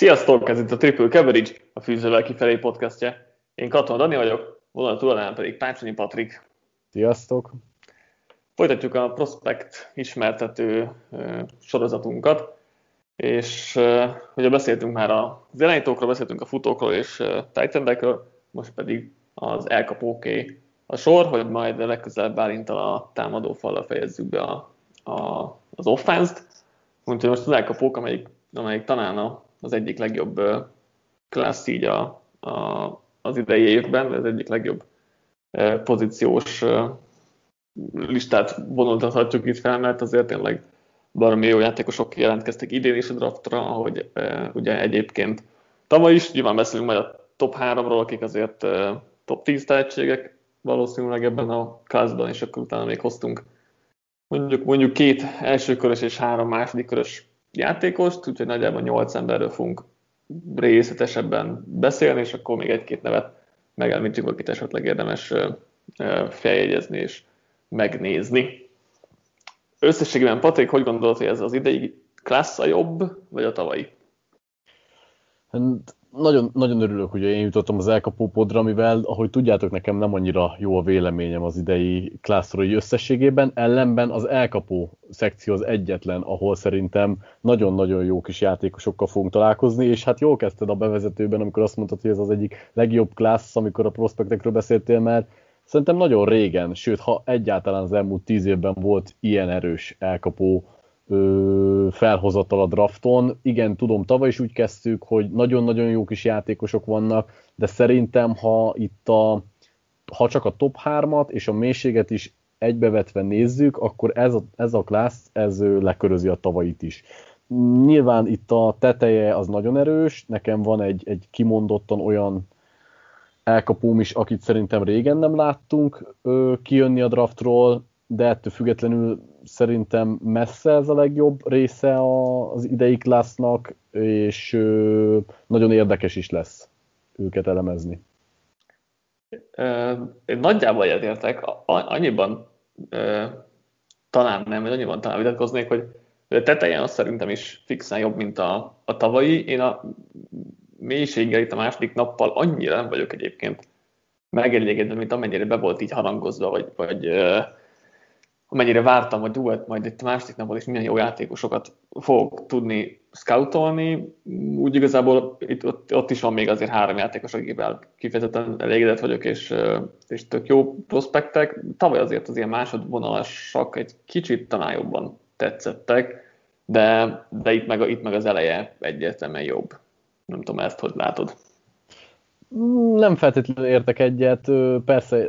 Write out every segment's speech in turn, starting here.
Sziasztok, ez itt a Triple Coverage, a Fűzővel kifelé podcastje. Én Katon Dani vagyok, vonal túlnál pedig Pácsonyi Patrik. Sziasztok! Folytatjuk a Prospect ismertető sorozatunkat, és ugye beszéltünk már az irányítókról, beszéltünk a futókról és titan most pedig az elkapóké a sor, hogy majd legközelebb Bálintal a támadó falra fejezzük be a, a, az offense-t. Úgyhogy most az elkapók, amelyik, amelyik talán a az egyik legjobb klassz így a, a, az idei évben, az egyik legjobb pozíciós listát vonultathatjuk itt fel, mert azért tényleg baromi jó játékosok jelentkeztek idén is a draftra, ahogy ugye egyébként tavaly is, nyilván beszélünk majd a top 3-ról, akik azért top 10 tehetségek valószínűleg ebben a klászban, és akkor utána még hoztunk mondjuk, mondjuk két elsőkörös és három második játékost, úgyhogy nagyjából 8 emberről fogunk részletesebben beszélni, és akkor még egy-két nevet megelmítjük, akit esetleg érdemes feljegyezni és megnézni. Összességében, Patrik, hogy gondolod, hogy ez az idei klassz a jobb, vagy a tavalyi? Hát nagyon, nagyon örülök, hogy én jutottam az elkapó podra, mivel, ahogy tudjátok, nekem nem annyira jó a véleményem az idei klászról összességében, ellenben az elkapó szekció az egyetlen, ahol szerintem nagyon-nagyon jó kis játékosokkal fogunk találkozni, és hát jól kezdted a bevezetőben, amikor azt mondtad, hogy ez az egyik legjobb klassz, amikor a prospektekről beszéltél, mert szerintem nagyon régen, sőt, ha egyáltalán az elmúlt tíz évben volt ilyen erős elkapó felhozatal a drafton. Igen, tudom, tavaly is úgy kezdtük, hogy nagyon-nagyon jó kis játékosok vannak, de szerintem, ha itt a, ha csak a top 3-at és a mélységet is egybevetve nézzük, akkor ez a, ez a klassz, ez lekörözi a tavait is. Nyilván itt a teteje az nagyon erős, nekem van egy, egy kimondottan olyan elkapóm is, akit szerintem régen nem láttunk ö, kijönni a draftról, de ettől függetlenül szerintem messze ez a legjobb része az idei klassznak, és nagyon érdekes is lesz őket elemezni. Én nagyjából egyetértek, annyiban talán nem, vagy annyiban talán vitatkoznék, hogy a tetejen az szerintem is fixen jobb, mint a, a tavalyi. Én a mélységgel itt a második nappal annyira nem vagyok egyébként megelégedve, mint amennyire be volt így harangozva, vagy, vagy amennyire vártam, hogy duet majd itt a második napon is milyen jó játékosokat fogok tudni scoutolni, úgy igazából itt, ott, ott is van még azért három játékos, akivel kifejezetten elégedett vagyok, és, és tök jó prospektek. Tavaly azért az ilyen másodvonalasak egy kicsit talán jobban tetszettek, de, de itt, meg, itt meg az eleje egyértelműen jobb. Nem tudom, ezt hogy látod. Nem feltétlenül értek egyet, persze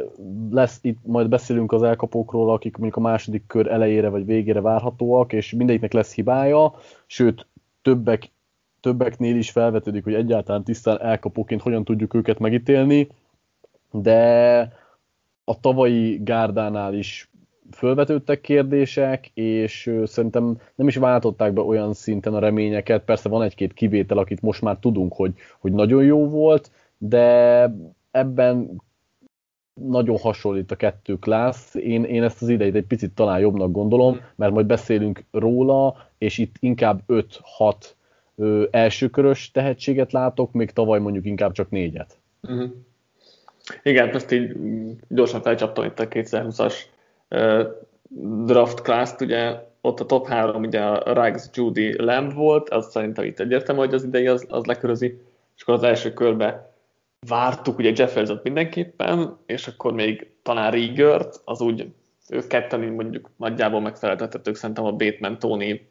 lesz, itt majd beszélünk az elkapókról, akik mondjuk a második kör elejére vagy végére várhatóak, és mindegyiknek lesz hibája, sőt, többek, többeknél is felvetődik, hogy egyáltalán tisztán elkapóként hogyan tudjuk őket megítélni, de a tavalyi gárdánál is fölvetődtek kérdések, és szerintem nem is váltották be olyan szinten a reményeket. Persze van egy-két kivétel, akit most már tudunk, hogy, hogy nagyon jó volt, de ebben nagyon hasonlít a kettő klassz. Én, én ezt az idejét egy picit talán jobbnak gondolom, mert majd beszélünk róla, és itt inkább 5-6 elsőkörös tehetséget látok, még tavaly mondjuk inkább csak négyet. Uh-huh. Igen, ezt így gyorsan felcsaptam itt a 2020-as uh, draft class ugye ott a top 3 ugye a Rags, Judy, Lamb volt, az szerintem itt egyértelmű, hogy az idei az, az lekörözi, és akkor az első körbe vártuk ugye Jeffersot mindenképpen, és akkor még talán Riegert, az úgy ők ketten mondjuk nagyjából megfeleltetettük szerintem a Bateman Tony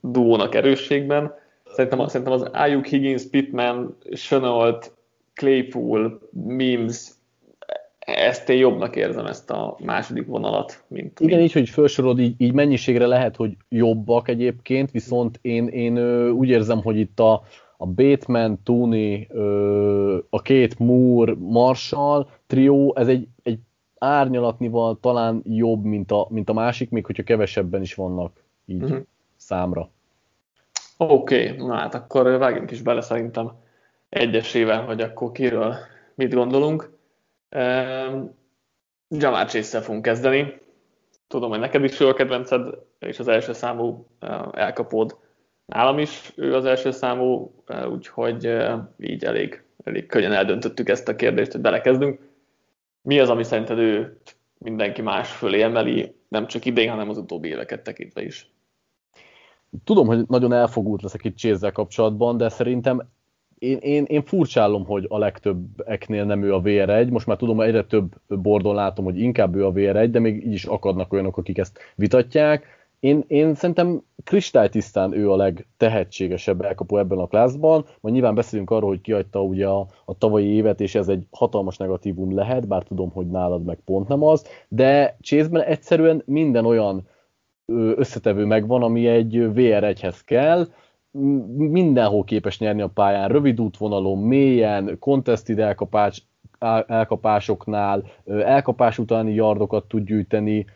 duónak erősségben. Szerintem, szerintem az Ayuk Higgins, Pittman, Chenault, Claypool, Mims, ezt én jobbnak érzem, ezt a második vonalat. Mint Igen, így, hogy felsorolod, így, így mennyiségre lehet, hogy jobbak egyébként, viszont én, én úgy érzem, hogy itt a, a Bateman, Tooney, a két Moore, Marshall trió, ez egy, egy árnyalatnival talán jobb, mint a, mint a másik, még hogyha kevesebben is vannak így uh-huh. számra. Oké, okay, na hát akkor vágjunk is bele szerintem egyesével, hogy akkor kiről mit gondolunk. Um, Jamar chase fogunk kezdeni. Tudom, hogy neked is jó a kedvenced, és az első számú uh, elkapód nálam is ő az első számú, úgyhogy így elég, elég könnyen eldöntöttük ezt a kérdést, hogy belekezdünk. Mi az, ami szerinted ő mindenki más fölé emeli, nem csak idén, hanem az utóbbi éveket tekintve is? Tudom, hogy nagyon elfogult leszek itt chase kapcsolatban, de szerintem én, én, én furcsálom, hogy a legtöbbeknél nem ő a VR1. Most már tudom, hogy egyre több bordon látom, hogy inkább ő a VR1, de még így is akadnak olyanok, akik ezt vitatják. Én, én szerintem kristálytisztán ő a legtehetségesebb elkapó ebben a klászban. Majd nyilván beszélünk arról, hogy kiadta ugye a, a tavalyi évet, és ez egy hatalmas negatívum lehet, bár tudom, hogy nálad meg pont nem az, de chase egyszerűen minden olyan összetevő megvan, ami egy VR1-hez kell, mindenhol képes nyerni a pályán, rövid útvonalon, mélyen, contested elkapás, elkapásoknál, elkapás utáni yardokat tud gyűjteni.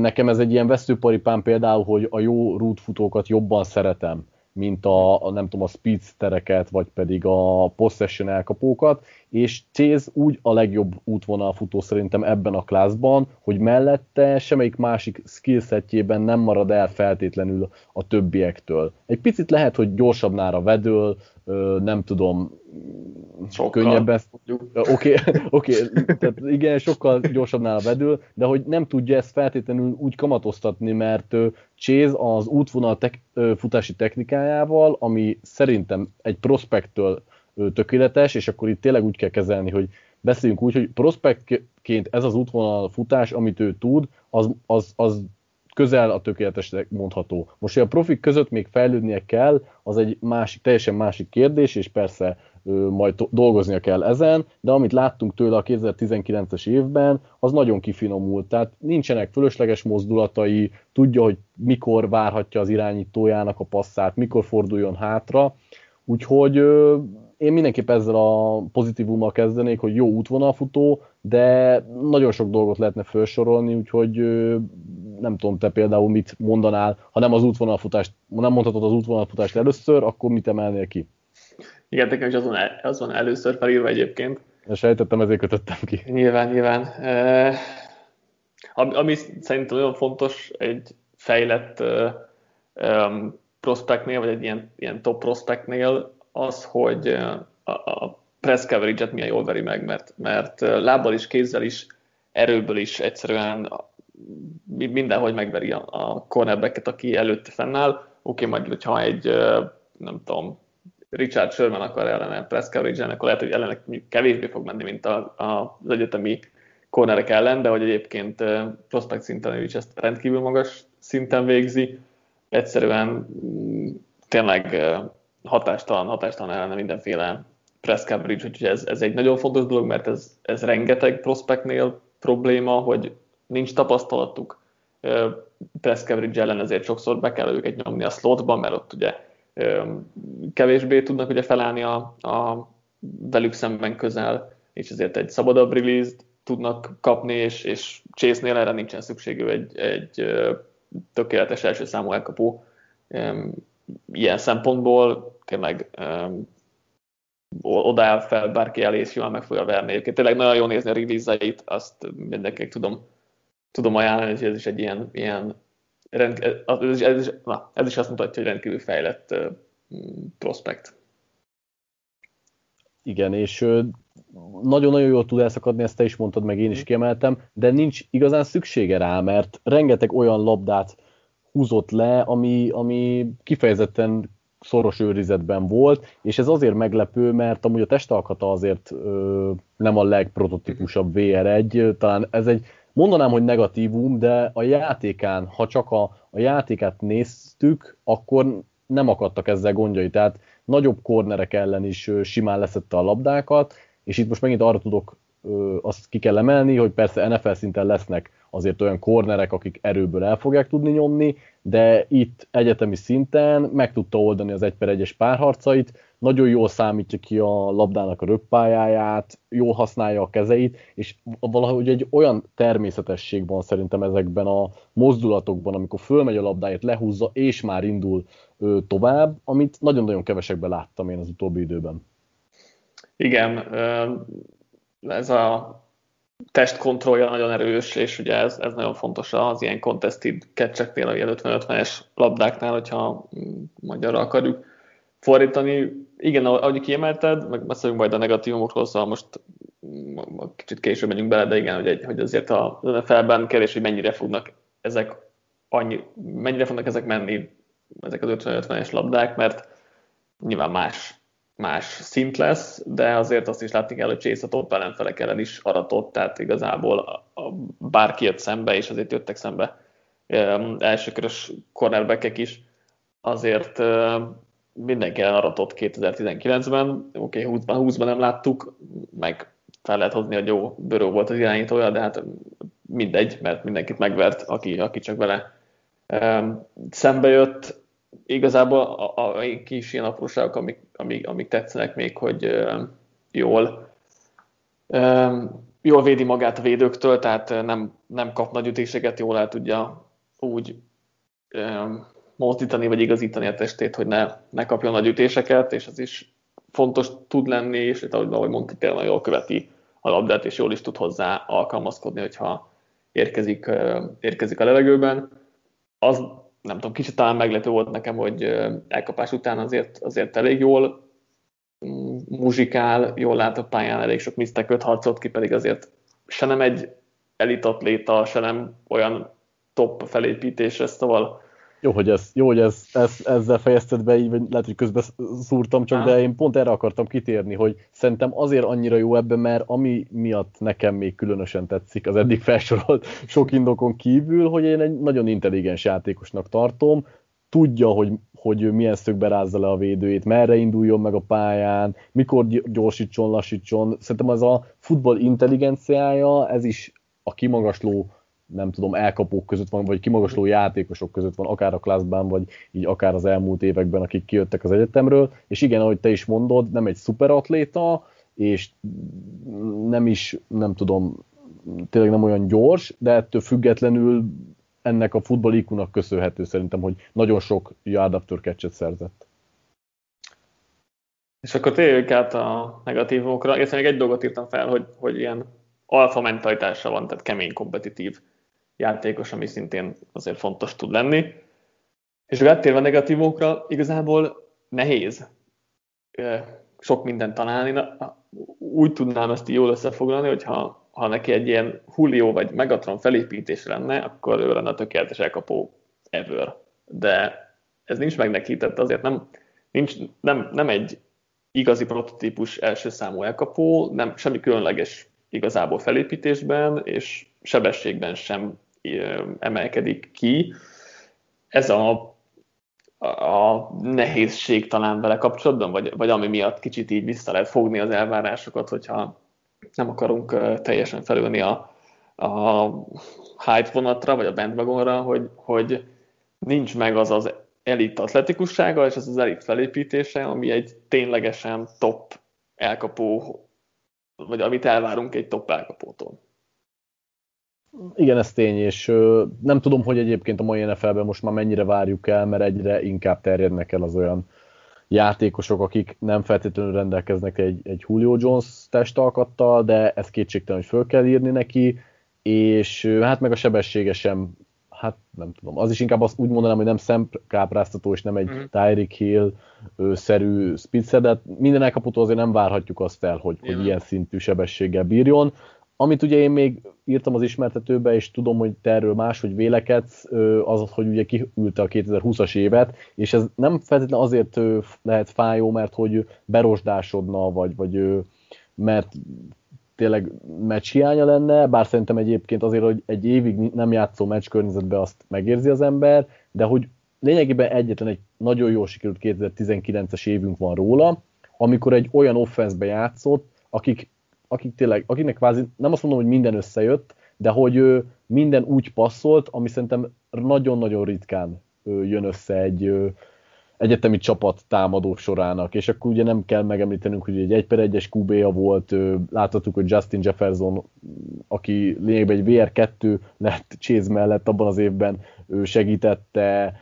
Nekem ez egy ilyen veszőparipám például, hogy a jó rútfutókat jobban szeretem mint a, nem tudom, a speedstereket, vagy pedig a possession elkapókat, és Chase úgy a legjobb útvonalfutó szerintem ebben a klászban, hogy mellette semmelyik másik skillsetjében nem marad el feltétlenül a többiektől. Egy picit lehet, hogy gyorsabbnára vedül, nem tudom, sokkal. könnyebb ezt. Oké, okay, tehát igen, sokkal gyorsabbnál vedül, de hogy nem tudja ezt feltétlenül úgy kamatoztatni, mert Chase az útvonal tek, futási technikájával, ami szerintem egy prospektől tökéletes, és akkor itt tényleg úgy kell kezelni, hogy beszéljünk úgy, hogy prospektként ez az útvonal futás, amit ő tud, az, az, az közel a tökéletesnek mondható. Most, hogy a profik között még fejlődnie kell, az egy másik, teljesen másik kérdés, és persze majd dolgoznia kell ezen, de amit láttunk tőle a 2019-es évben, az nagyon kifinomult, tehát nincsenek fölösleges mozdulatai, tudja, hogy mikor várhatja az irányítójának a passzát, mikor forduljon hátra, úgyhogy én mindenképp ezzel a pozitívummal kezdenék, hogy jó útvonalfutó, de nagyon sok dolgot lehetne felsorolni, úgyhogy nem tudom, te például mit mondanál, ha nem az útvonalfutást, nem mondhatod az útvonalfutást először, akkor mit emelnél ki? Igen, nekem is azon, el, azon először felírva egyébként. És sejtettem, ezért kötöttem ki. Nyilván, nyilván. E, ami, ami szerintem nagyon fontos egy fejlett e, prospektnél, vagy egy ilyen, ilyen top prospektnél, az, hogy a, a press coverage-et milyen jól veri meg, mert, mert lábbal is, kézzel is, erőből is egyszerűen mindenhogy megveri a, a cornerbacket, aki előtte fennáll. Oké, okay, majd, hogyha egy, nem tudom, Richard Sherman akar ellene press coverage akkor lehet, hogy ellene kevésbé fog menni, mint a, a, az egyetemi cornerek ellen, de hogy egyébként prospect szinten ő is ezt rendkívül magas szinten végzi. Egyszerűen mm, tényleg hatástalan, hatástalan ellene mindenféle press coverage, úgyhogy ez, ez egy nagyon fontos dolog, mert ez, ez rengeteg prospektnél probléma, hogy nincs tapasztalatuk press coverage ellen, ezért sokszor be kell őket nyomni a slotba, mert ott ugye kevésbé tudnak ugye felállni a, a velük szemben közel, és ezért egy szabadabb release tudnak kapni, és, és Chase-nél erre nincsen szükségű egy, egy tökéletes első számú elkapó. Ilyen szempontból tényleg oda fel bárki elé, és jól meg fogja verni. Egyébként tényleg nagyon jó nézni a release azt mindenkinek tudom, tudom ajánlani, hogy ez is egy ilyen, ilyen rend, ez, is, ez, is, na, ez is azt mutatja, hogy rendkívül fejlett prospekt. Igen, és nagyon-nagyon jól tud elszakadni, ezt te is mondtad, meg én is mhm. kiemeltem, de nincs igazán szüksége rá, mert rengeteg olyan labdát húzott le, ami, ami kifejezetten szoros őrizetben volt, és ez azért meglepő, mert amúgy a testalkata azért ö, nem a legprototípusabb VR1, talán ez egy, mondanám, hogy negatívum, de a játékán, ha csak a, a játékát néztük, akkor nem akadtak ezzel gondjai, tehát nagyobb kornerek ellen is simán leszette a labdákat, és itt most megint arra tudok azt ki kell emelni, hogy persze NFL szinten lesznek azért olyan kornerek, akik erőből el fogják tudni nyomni, de itt egyetemi szinten meg tudta oldani az egy per egyes párharcait, nagyon jól számítja ki a labdának a röppájáját, jól használja a kezeit, és valahogy egy olyan természetesség van szerintem ezekben a mozdulatokban, amikor fölmegy a labdáját, lehúzza, és már indul ö, tovább, amit nagyon-nagyon kevesekben láttam én az utóbbi időben. Igen, ez a testkontrollja nagyon erős, és ugye ez, ez nagyon fontos az ilyen contested catcheknél, a 50-50-es labdáknál, hogyha magyarra akarjuk fordítani. Igen, ahogy kiemelted, meg beszélünk majd a negatívumokról, szóval most kicsit később megyünk bele, de igen, hogy, egy, hogy azért a NFL-ben kérdés, hogy mennyire fognak ezek annyi, mennyire fognak ezek menni, ezek az 50-50-es labdák, mert nyilván más, más szint lesz, de azért azt is látni kell, hogy Chase a top ellenfelek ellen is aratott, tehát igazából a, a bárki jött szembe, és azért jöttek szembe um, elsőkörös cornerbackek is, azért um, mindenki aratott 2019-ben, oké, okay, 20-ban, 20-ban nem láttuk, meg fel lehet hozni, hogy jó, Böró volt az irányítója, de hát mindegy, mert mindenkit megvert, aki, aki csak vele um, szembe jött. Igazából a, a, a kis ilyen apróságok, amik, amik, amik tetszenek még, hogy um, jól um, jól védi magát a védőktől, tehát nem, nem kap nagy ütéseket, jól el tudja úgy um, mozdítani vagy igazítani a testét, hogy ne, ne kapjon nagy ütéseket, és ez is fontos tud lenni, és ahogy, ahogy mondtad, tényleg jól követi a labdát, és jól is tud hozzá alkalmazkodni, hogyha érkezik, érkezik a levegőben. Az nem tudom, kicsit talán meglepő volt nekem, hogy elkapás után azért, azért elég jól mm, muzsikál, jól lát a pályán, elég sok miszteköt harcolt ki, pedig azért se nem egy elitatléta, se nem olyan top felépítés, szóval jó, hogy, ez, jó, hogy ez, ez, ezzel fejezted be, így, vagy lehet, hogy közben szúrtam csak, de én pont erre akartam kitérni, hogy szerintem azért annyira jó ebben, mert ami miatt nekem még különösen tetszik az eddig felsorolt sok indokon kívül, hogy én egy nagyon intelligens játékosnak tartom, tudja, hogy, hogy milyen szögbe rázza le a védőjét, merre induljon meg a pályán, mikor gyorsítson, lassítson. Szerintem az a futball intelligenciája, ez is a kimagasló nem tudom, elkapók között van, vagy kimagasló játékosok között van, akár a klaszban, vagy így akár az elmúlt években, akik kijöttek az egyetemről, és igen, ahogy te is mondod, nem egy szuperatléta, és nem is, nem tudom, tényleg nem olyan gyors, de ettől függetlenül ennek a futball köszönhető szerintem, hogy nagyon sok yard after catch szerzett. És akkor térjük át a negatívokra. Én még egy dolgot írtam fel, hogy, hogy ilyen alfa mentalitása van, tehát kemény, kompetitív játékos, ami szintén azért fontos tud lenni. És áttérve a negatívokra, igazából nehéz sok mindent találni. Na, úgy tudnám ezt jól összefoglalni, hogy ha, ha neki egy ilyen Julio vagy Megatron felépítés lenne, akkor ő lenne a tökéletes elkapó ever. De ez nincs meg neki, tehát azért nem, nincs, nem, nem egy igazi prototípus első számú elkapó, nem semmi különleges igazából felépítésben, és sebességben sem emelkedik ki. Ez a, a nehézség talán vele kapcsolatban, vagy, vagy ami miatt kicsit így vissza lehet fogni az elvárásokat, hogyha nem akarunk teljesen felülni a, a hype vonatra, vagy a bandwagonra, hogy, hogy nincs meg az az elit atletikussága, és az az elit felépítése, ami egy ténylegesen top elkapó, vagy amit elvárunk egy top elkapótól. Igen, ez tény, és ö, nem tudom, hogy egyébként a mai NFL-ben most már mennyire várjuk el, mert egyre inkább terjednek el az olyan játékosok, akik nem feltétlenül rendelkeznek egy, egy Julio Jones testalkattal, de ez kétségtelen, hogy föl kell írni neki, és hát meg a sebessége sem, hát nem tudom, az is inkább azt úgy mondanám, hogy nem szemkápráztató, és nem egy mm. Tyreek Hill-szerű spitzer, de minden elkaputó azért nem várhatjuk azt el, hogy, hogy ilyen szintű sebességgel bírjon. Amit ugye én még írtam az ismertetőbe, és tudom, hogy te erről máshogy vélekedsz, az, hogy ugye kiülte a 2020-as évet, és ez nem feltétlenül azért lehet fájó, mert hogy berosdásodna, vagy, vagy mert tényleg meccs hiánya lenne, bár szerintem egyébként azért, hogy egy évig nem játszó meccs környezetben azt megérzi az ember, de hogy lényegében egyetlen egy nagyon jól sikerült 2019-es évünk van róla, amikor egy olyan offenszbe játszott, akik akik tényleg, akiknek kvázi, nem azt mondom, hogy minden összejött, de hogy ő minden úgy passzolt, ami szerintem nagyon-nagyon ritkán jön össze egy egyetemi csapat támadó sorának, és akkor ugye nem kell megemlítenünk, hogy egy 1 per 1-es QB-ja volt, láthattuk, hogy Justin Jefferson, aki lényegben egy VR2 lett Chase mellett abban az évben, ő segítette,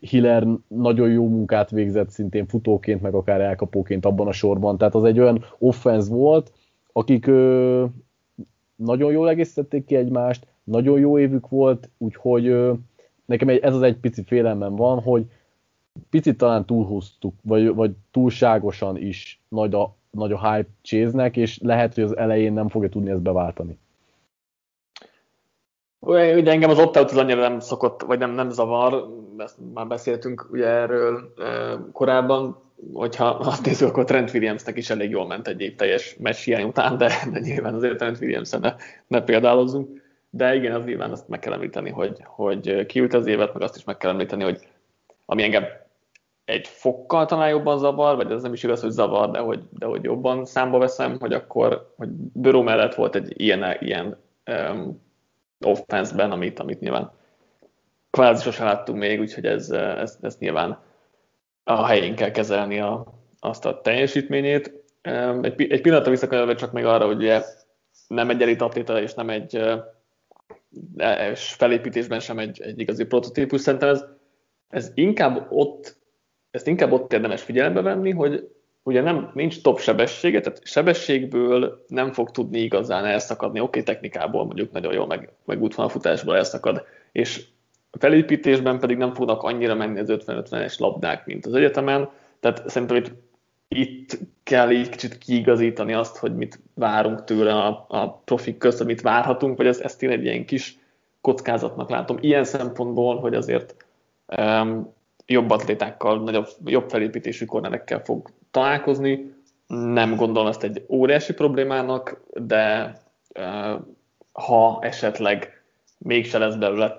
Hiller nagyon jó munkát végzett szintén futóként, meg akár elkapóként abban a sorban, tehát az egy olyan offense volt, akik ö, nagyon jól egészítették ki egymást, nagyon jó évük volt, úgyhogy nekem egy, ez az egy pici félelmem van, hogy picit talán túlhúztuk, vagy, vagy túlságosan is nagy a, nagy a hype chase és lehet, hogy az elején nem fogja tudni ezt beváltani. Ugye engem az opt-out az annyira nem szokott, vagy nem, nem zavar, ezt már beszéltünk ugye erről e, korábban, hogyha azt nézzük, akkor Trent Williamsnek is elég jól ment egy év teljes meccs hiány után, de, de nyilván azért Trent williams ne, ne példálozzunk. De igen, az nyilván azt meg kell említeni, hogy, hogy kiült az évet, meg azt is meg kell említeni, hogy ami engem egy fokkal talán jobban zavar, vagy ez nem is igaz, hogy zavar, de hogy, de hogy jobban számba veszem, hogy akkor, hogy Böró mellett volt egy ilyen, ilyen um, offense-ben, amit, amit nyilván kvázi sosem láttunk még, úgyhogy ez, ez, ez nyilván a helyén kell kezelni a, azt a teljesítményét. Egy, egy pillanatra visszakanyarodva csak még arra, hogy ugye nem egy elit atléta, és nem egy és felépítésben sem egy, egy igazi prototípus. Szerintem ez, ez inkább ott, ezt inkább ott érdemes figyelembe venni, hogy ugye nem, nincs top sebessége, tehát sebességből nem fog tudni igazán elszakadni, oké, okay, technikából mondjuk nagyon jó, meg, meg útvonalfutásból elszakad, és a felépítésben pedig nem fognak annyira menni az 50-50-es labdák, mint az egyetemen, tehát szerintem itt, itt kell így kicsit kiigazítani azt, hogy mit várunk tőle a, a profik közt, amit várhatunk, vagy ezt, ezt én egy ilyen kis kockázatnak látom. Ilyen szempontból, hogy azért um, jobb atlétákkal, nagyobb, jobb felépítésű kornerekkel fog találkozni. Nem gondolom ezt egy óriási problémának, de ha esetleg mégse lesz belőle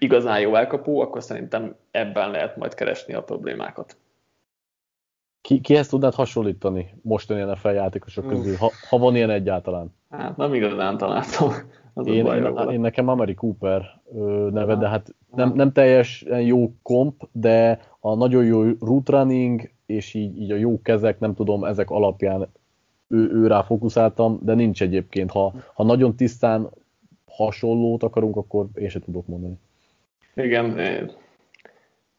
igazán jó elkapó, akkor szerintem ebben lehet majd keresni a problémákat. Ki, kihez tudnád hasonlítani mostani NFL játékosok közül, ha, ha van ilyen egyáltalán? Hát nem igazán találtam. Az én, én, én, nekem Amari Cooper neve, de hát nem, nem teljesen jó komp, de a nagyon jó root running, és így, így a jó kezek, nem tudom, ezek alapján ő, ő rá fókuszáltam, de nincs egyébként. Ha, ha nagyon tisztán hasonlót akarunk, akkor én sem tudok mondani. Igen,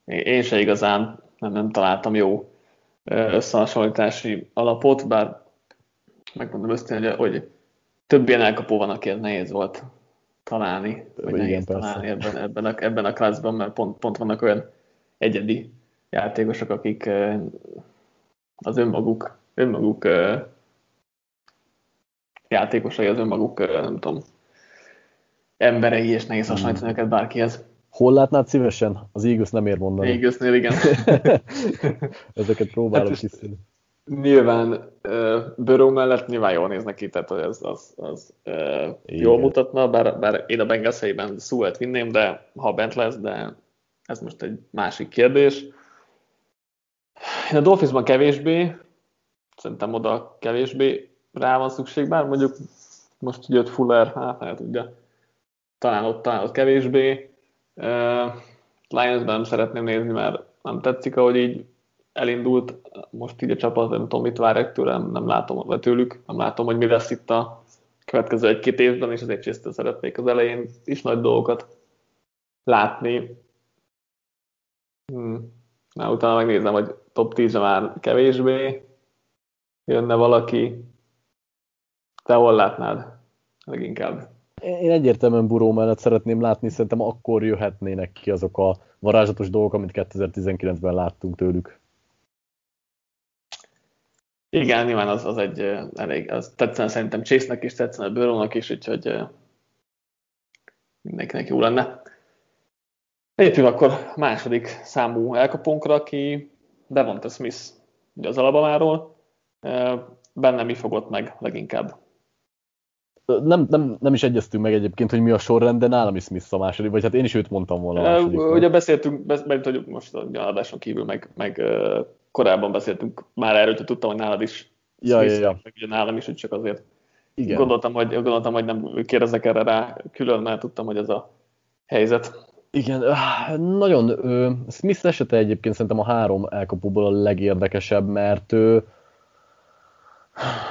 én se igazán nem, nem találtam jó összehasonlítási alapot, bár megmondom őszintén, hogy, hogy több ilyen elkapó van, akihez nehéz volt találni, vagy Igen, nehéz persze. találni ebben, ebben, a, ebben a klászban, mert pont, pont vannak olyan egyedi játékosok, akik az önmaguk, önmaguk játékosai, az önmaguk, nem tudom, emberei, és nehéz hasonlítani őket bárkihez. Hol látnád szívesen? Az Eagles nem ér mondani. Eaglesnél, igen. Ezeket próbálom hát. Nyilván Burrow mellett nyilván jól néz neki, tehát az, az, az uh, jól mutatna, bár, bár én a Bengals helyében Sewell-t vinném, de ha bent lesz, de ez most egy másik kérdés. Én a Dolphinsban kevésbé, szerintem oda kevésbé rá van szükség, bár mondjuk most jött Fuller, hát nem tudja, talán ott, talán ott kevésbé. Uh, Lions-ben nem szeretném nézni, mert nem tetszik, ahogy így elindult. Most így a csapat, nem tudom, mit várják tőlem, nem látom vagy tőlük, nem látom, hogy mi lesz itt a következő egy-két évben, és azért csésztől szeretnék az elején is nagy dolgokat látni. Hmm. Na, utána megnézem, hogy top 10 már kevésbé jönne valaki. Te hol látnád leginkább? én egyértelműen Buró mellett szeretném látni, szerintem akkor jöhetnének ki azok a varázslatos dolgok, amit 2019-ben láttunk tőlük. Igen, nyilván az, az egy elég, az tetszene szerintem Chase-nek is, tetszene Burrow-nak is, úgyhogy mindenkinek jó lenne. Lépjünk akkor második számú elkapónkra, aki Devonta Smith, ugye az Alabamáról. Benne mi fogott meg leginkább? Nem, nem, nem is egyeztünk meg egyébként, hogy mi a sorrend, de nálam is Smith a második, vagy hát én is őt mondtam volna a második. Ugye beszéltünk, mert hogy most a adáson kívül, meg, meg korábban beszéltünk már erről, hogy tudtam, hogy nálad is ja, Smith, ja, ja. meg ugye nálam is, hogy csak azért Igen. Gondoltam, hogy, gondoltam, hogy nem kérdezek erre rá külön, mert tudtam, hogy ez a helyzet. Igen, nagyon. Smith esete egyébként szerintem a három elkapóból a legérdekesebb, mert ő,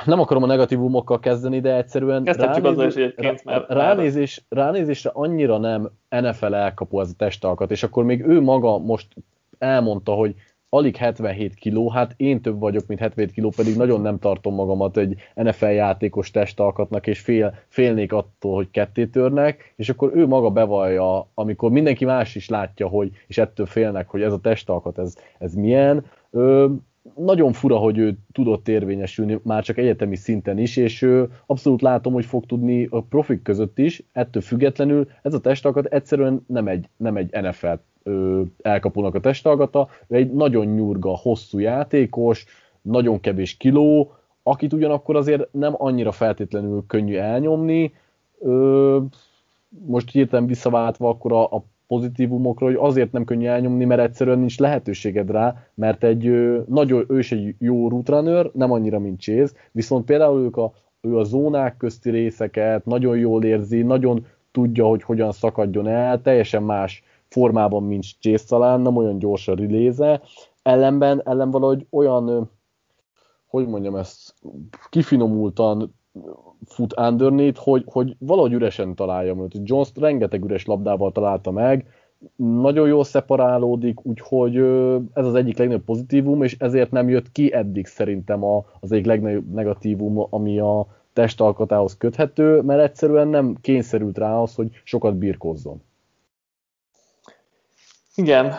nem akarom a negatívumokkal kezdeni, de egyszerűen ránézés, is mert ránézés, ránézésre annyira nem NFL elkapó ez a testalkat, és akkor még ő maga most elmondta, hogy alig 77 kiló, hát én több vagyok, mint 77 kiló, pedig nagyon nem tartom magamat egy NFL játékos testalkatnak, és fél, félnék attól, hogy ketté törnek, és akkor ő maga bevallja, amikor mindenki más is látja, hogy, és ettől félnek, hogy ez a testalkat, ez, ez milyen, ö, nagyon fura, hogy ő tudott érvényesülni már csak egyetemi szinten is, és ő abszolút látom, hogy fog tudni a profik között is, ettől függetlenül ez a testalkat egyszerűen nem egy, nem egy NFL elkapónak a testalkata, ő egy nagyon nyurga, hosszú játékos, nagyon kevés kiló, akit ugyanakkor azért nem annyira feltétlenül könnyű elnyomni. Ö, most hirtelen visszaváltva akkor a, a pozitívumokra, hogy azért nem könnyű elnyomni, mert egyszerűen nincs lehetőséged rá, mert egy nagyon, ő is egy jó rootrunner, nem annyira, mint Chase, viszont például ők a, ő a zónák közti részeket nagyon jól érzi, nagyon tudja, hogy hogyan szakadjon el, teljesen más formában, mint Chase talán, nem olyan gyors a riléze, ellenben, ellen valahogy olyan, hogy mondjam ezt, kifinomultan fut underneath, hogy, hogy valahogy üresen találja őt. Jones rengeteg üres labdával találta meg, nagyon jól szeparálódik, úgyhogy ez az egyik legnagyobb pozitívum, és ezért nem jött ki eddig szerintem az egyik legnagyobb negatívum, ami a testalkatához köthető, mert egyszerűen nem kényszerült rá az, hogy sokat birkozzon. Igen,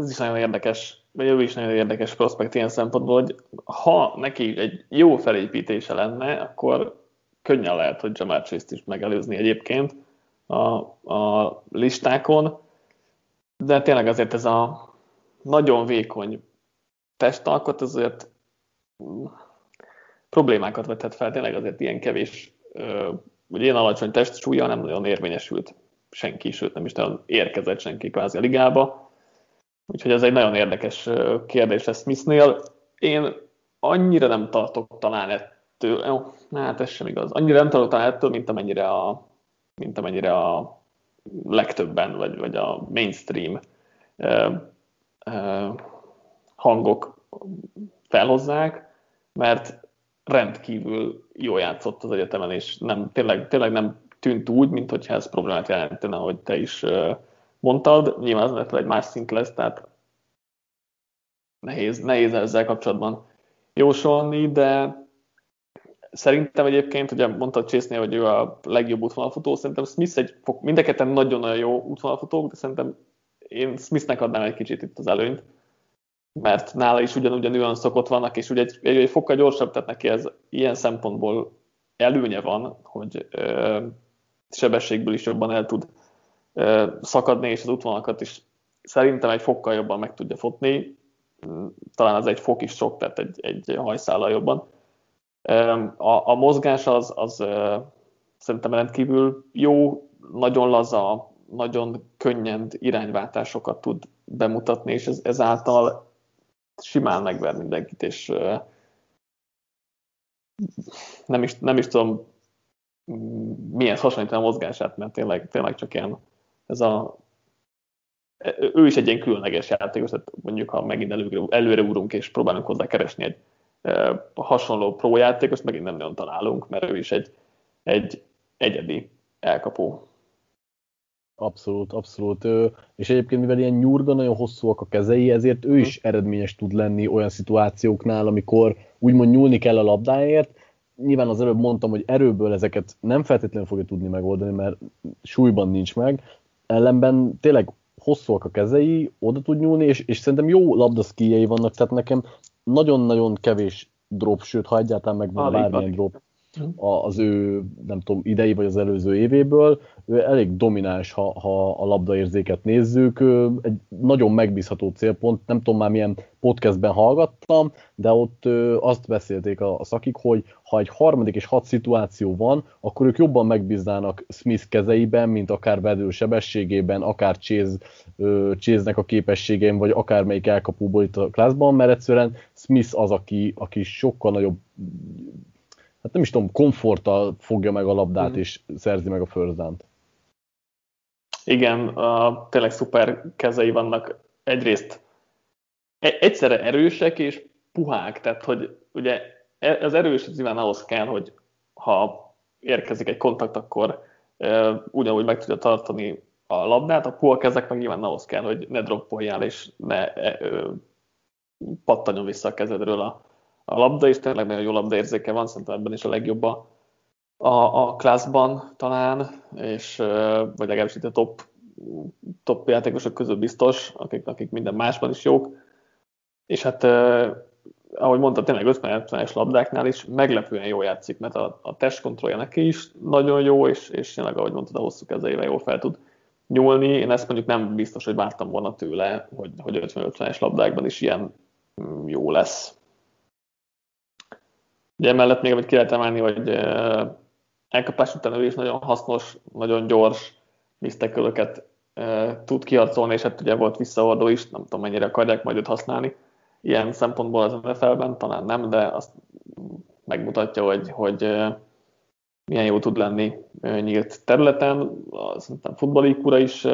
ez is nagyon érdekes, vagy ő is nagyon érdekes prospekt ilyen szempontból, hogy ha neki egy jó felépítése lenne, akkor könnyen lehet, hogy Jamal Chase-t is megelőzni egyébként a, a listákon, de tényleg azért ez a nagyon vékony testalkot azért mm, problémákat vethet fel, tényleg azért ilyen kevés, vagy ilyen alacsony testsúlya nem nagyon érvényesült senki, sőt nem is nagyon érkezett senki kvázi a ligába. Úgyhogy ez egy nagyon érdekes kérdés lesz Smithnél. Én annyira nem tartok talán ettől, jó, hát ez sem igaz, annyira nem talán ettől, mint amennyire a, mint amennyire a legtöbben, vagy, vagy a mainstream ö, ö, hangok felhozzák, mert rendkívül jól játszott az egyetemen, és nem, tényleg, tényleg nem tűnt úgy, mintha ez problémát jelentene, hogy te is mondtad. Nyilván lehet, egy más szint lesz, tehát nehéz, nehéz ezzel kapcsolatban jósolni, de szerintem egyébként, ugye mondtad chase hogy ő a legjobb útvonalfutó, szerintem Smith egy, mindeketen nagyon-nagyon jó útvonalfutók, de szerintem én Smithnek adnám egy kicsit itt az előnyt, mert nála is ugyanúgy olyan szokott vannak, és ugye egy, egy, egy fokkal gyorsabb, tehát neki ez ilyen szempontból előnye van, hogy ö, sebességből is jobban el tud ö, szakadni, és az útvonalakat is szerintem egy fokkal jobban meg tudja fotni, talán az egy fok is sok, tehát egy, egy hajszállal jobban. A, a mozgás az, az szerintem rendkívül jó, nagyon laza, nagyon könnyen irányváltásokat tud bemutatni, és ez, ezáltal simán megver mindenkit, és nem is, nem is tudom mihez hasonlítani a mozgását, mert tényleg, tényleg csak ilyen ez a ő is egy ilyen különleges játékos, tehát mondjuk ha megint előre, előre úrunk és próbálunk hozzá keresni egy hasonló pro játékost, megint nem nagyon találunk, mert ő is egy, egy egyedi elkapó. Abszolút, abszolút. És egyébként, mivel ilyen nyurga, nagyon hosszúak a kezei, ezért ő is eredményes tud lenni olyan szituációknál, amikor úgymond nyúlni kell a labdáért. Nyilván az előbb mondtam, hogy erőből ezeket nem feltétlenül fogja tudni megoldani, mert súlyban nincs meg. Ellenben tényleg hosszúak a kezei, oda tud nyúlni, és, és szerintem jó labdaszkijei vannak, tehát nekem nagyon-nagyon kevés drop, sőt, ha egyáltalán megvan bármilyen drop, az ő, nem tudom, idei vagy az előző évéből. Ő elég domináns, ha, ha a labdaérzéket nézzük. Egy nagyon megbízható célpont, nem tudom már milyen podcastben hallgattam, de ott azt beszélték a, a szakik, hogy ha egy harmadik és hat szituáció van, akkor ők jobban megbíznának Smith kezeiben, mint akár vedő sebességében, akár Chase, Chase-nek a képességén, vagy akármelyik elkapóból itt a klászban, mert egyszerűen Smith az, aki, aki sokkal nagyobb hát nem is tudom, komforttal fogja meg a labdát, mm. és szerzi meg a first Igen, a, tényleg szuper kezei vannak. Egyrészt e, egyszerre erősek és puhák, tehát hogy ugye e, az erős az nyilván ahhoz kell, hogy ha érkezik egy kontakt, akkor e, ugyanúgy meg tudja tartani a labdát, a puha kezek meg nyilván ahhoz kell, hogy ne droppoljál és ne e, pattanjon vissza a kezedről a, a labda, és tényleg nagyon jó labda érzéke van, szerintem ebben is a legjobb a, a, a klászban talán, és vagy legalábbis itt a top, top játékosok közül biztos, akik, akik minden másban is jók. És hát ahogy mondta, tényleg 50-70-es labdáknál is meglepően jól játszik, mert a, a testkontrollja neki is nagyon jó, és, és tényleg, ahogy mondtad, a hosszú kezeivel jól fel tud nyúlni. Én ezt mondjuk nem biztos, hogy vártam volna tőle, hogy, hogy 50-50-es labdákban is ilyen mm, jó lesz. Ugye emellett még amit ki lehet emelni, hogy elkapás után ő is nagyon hasznos, nagyon gyors misztekölöket tud kiharcolni, és hát ugye volt visszaordó is, nem tudom mennyire akarják majd őt használni ilyen szempontból az NFL-ben, talán nem, de azt megmutatja, hogy, hogy milyen jó tud lenni nyílt területen. Szerintem futballikura is,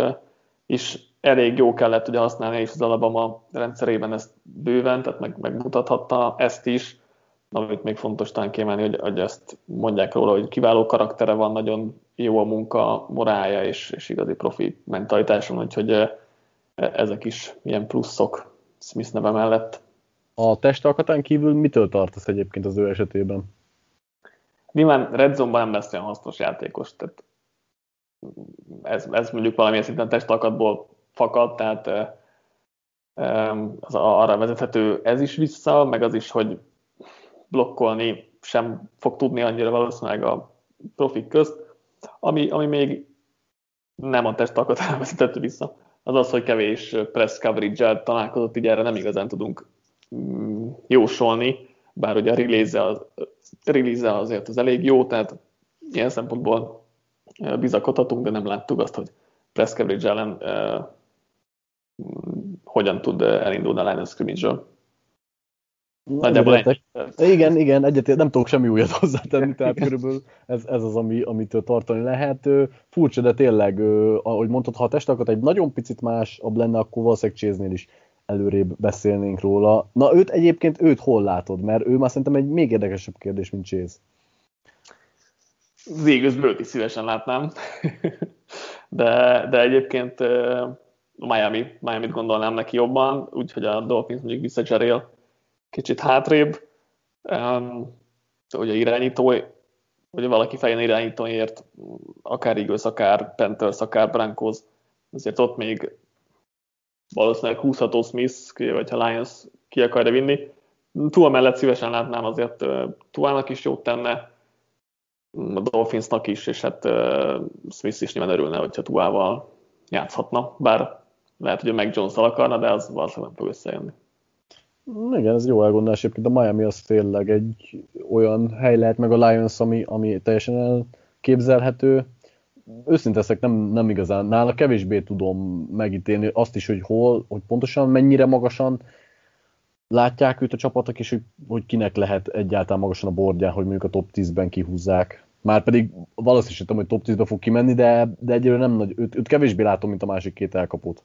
is elég jó kellett ugye használni, és az Alabama rendszerében ezt bőven, tehát meg, megmutathatta ezt is. Amit még fontos talán kiemelni, hogy, hogy ezt mondják róla, hogy kiváló karaktere van, nagyon jó a munka, morálja és, és igazi profi mentalitáson, úgyhogy ezek is ilyen pluszok Smith neve mellett. A testalkatán kívül mitől tartasz egyébként az ő esetében? Nyilván Red Zone-ban nem lesz olyan hasznos játékos, tehát ez, ez mondjuk valamilyen szinten testalkatból fakad, tehát az arra vezethető ez is vissza, meg az is, hogy blokkolni sem fog tudni annyira valószínűleg a profik közt, ami, ami még nem a testalkatára vezethető vissza, az az, hogy kevés press coverage-el találkozott, így erre nem igazán tudunk mm, jósolni, bár ugye a release, az, release azért az elég jó, tehát ilyen szempontból bizakodhatunk, de nem láttuk azt, hogy press coverage ellen uh, hogyan tud elindulni a line scrimmage-ről. Nagyjából Igen, igen, egyetért nem tudok semmi újat hozzátenni, tehát körülbelül ez, ez az, ami, amitől tartani lehet. Furcsa, de tényleg, ahogy mondtad, ha a testalkat egy nagyon picit másabb lenne, akkor valószínűleg chase is előrébb beszélnénk róla. Na őt egyébként, őt hol látod? Mert ő már szerintem egy még érdekesebb kérdés, mint. Végül őt is szívesen látnám. de, de egyébként Miami, Miami-t gondolnám neki jobban, úgyhogy a Dolphins mondjuk visszacserél kicsit hátrébb. Um, ugye irányító, ugye valaki fején irányítóért, akár Eagles, akár Panthers, akár Broncos, azért ott még valószínűleg húzható Smith, vagy ha Lions ki akarja vinni. Tua mellett szívesen látnám azért Tuának is jót tenne, a Dolphinsnak is, és hát Smith is nyilván örülne, hogyha Tuával játszhatna, bár lehet, hogy a Mac Jones-szal akarna, de az valószínűleg nem fog összejönni. Igen, ez jó elgondolás. Egyébként a Miami az tényleg egy olyan hely lehet, meg a Lions, ami, ami teljesen elképzelhető. Őszinte nem, nem igazán. Nála kevésbé tudom megítélni azt is, hogy hol, hogy pontosan mennyire magasan látják őt a csapatok, és hogy, hogy kinek lehet egyáltalán magasan a bordján, hogy mondjuk a top 10-ben kihúzzák. Már pedig valószínűleg tudom, hogy top 10-be fog kimenni, de, de egyelőre nem nagy, őt, őt kevésbé látom, mint a másik két elkapót.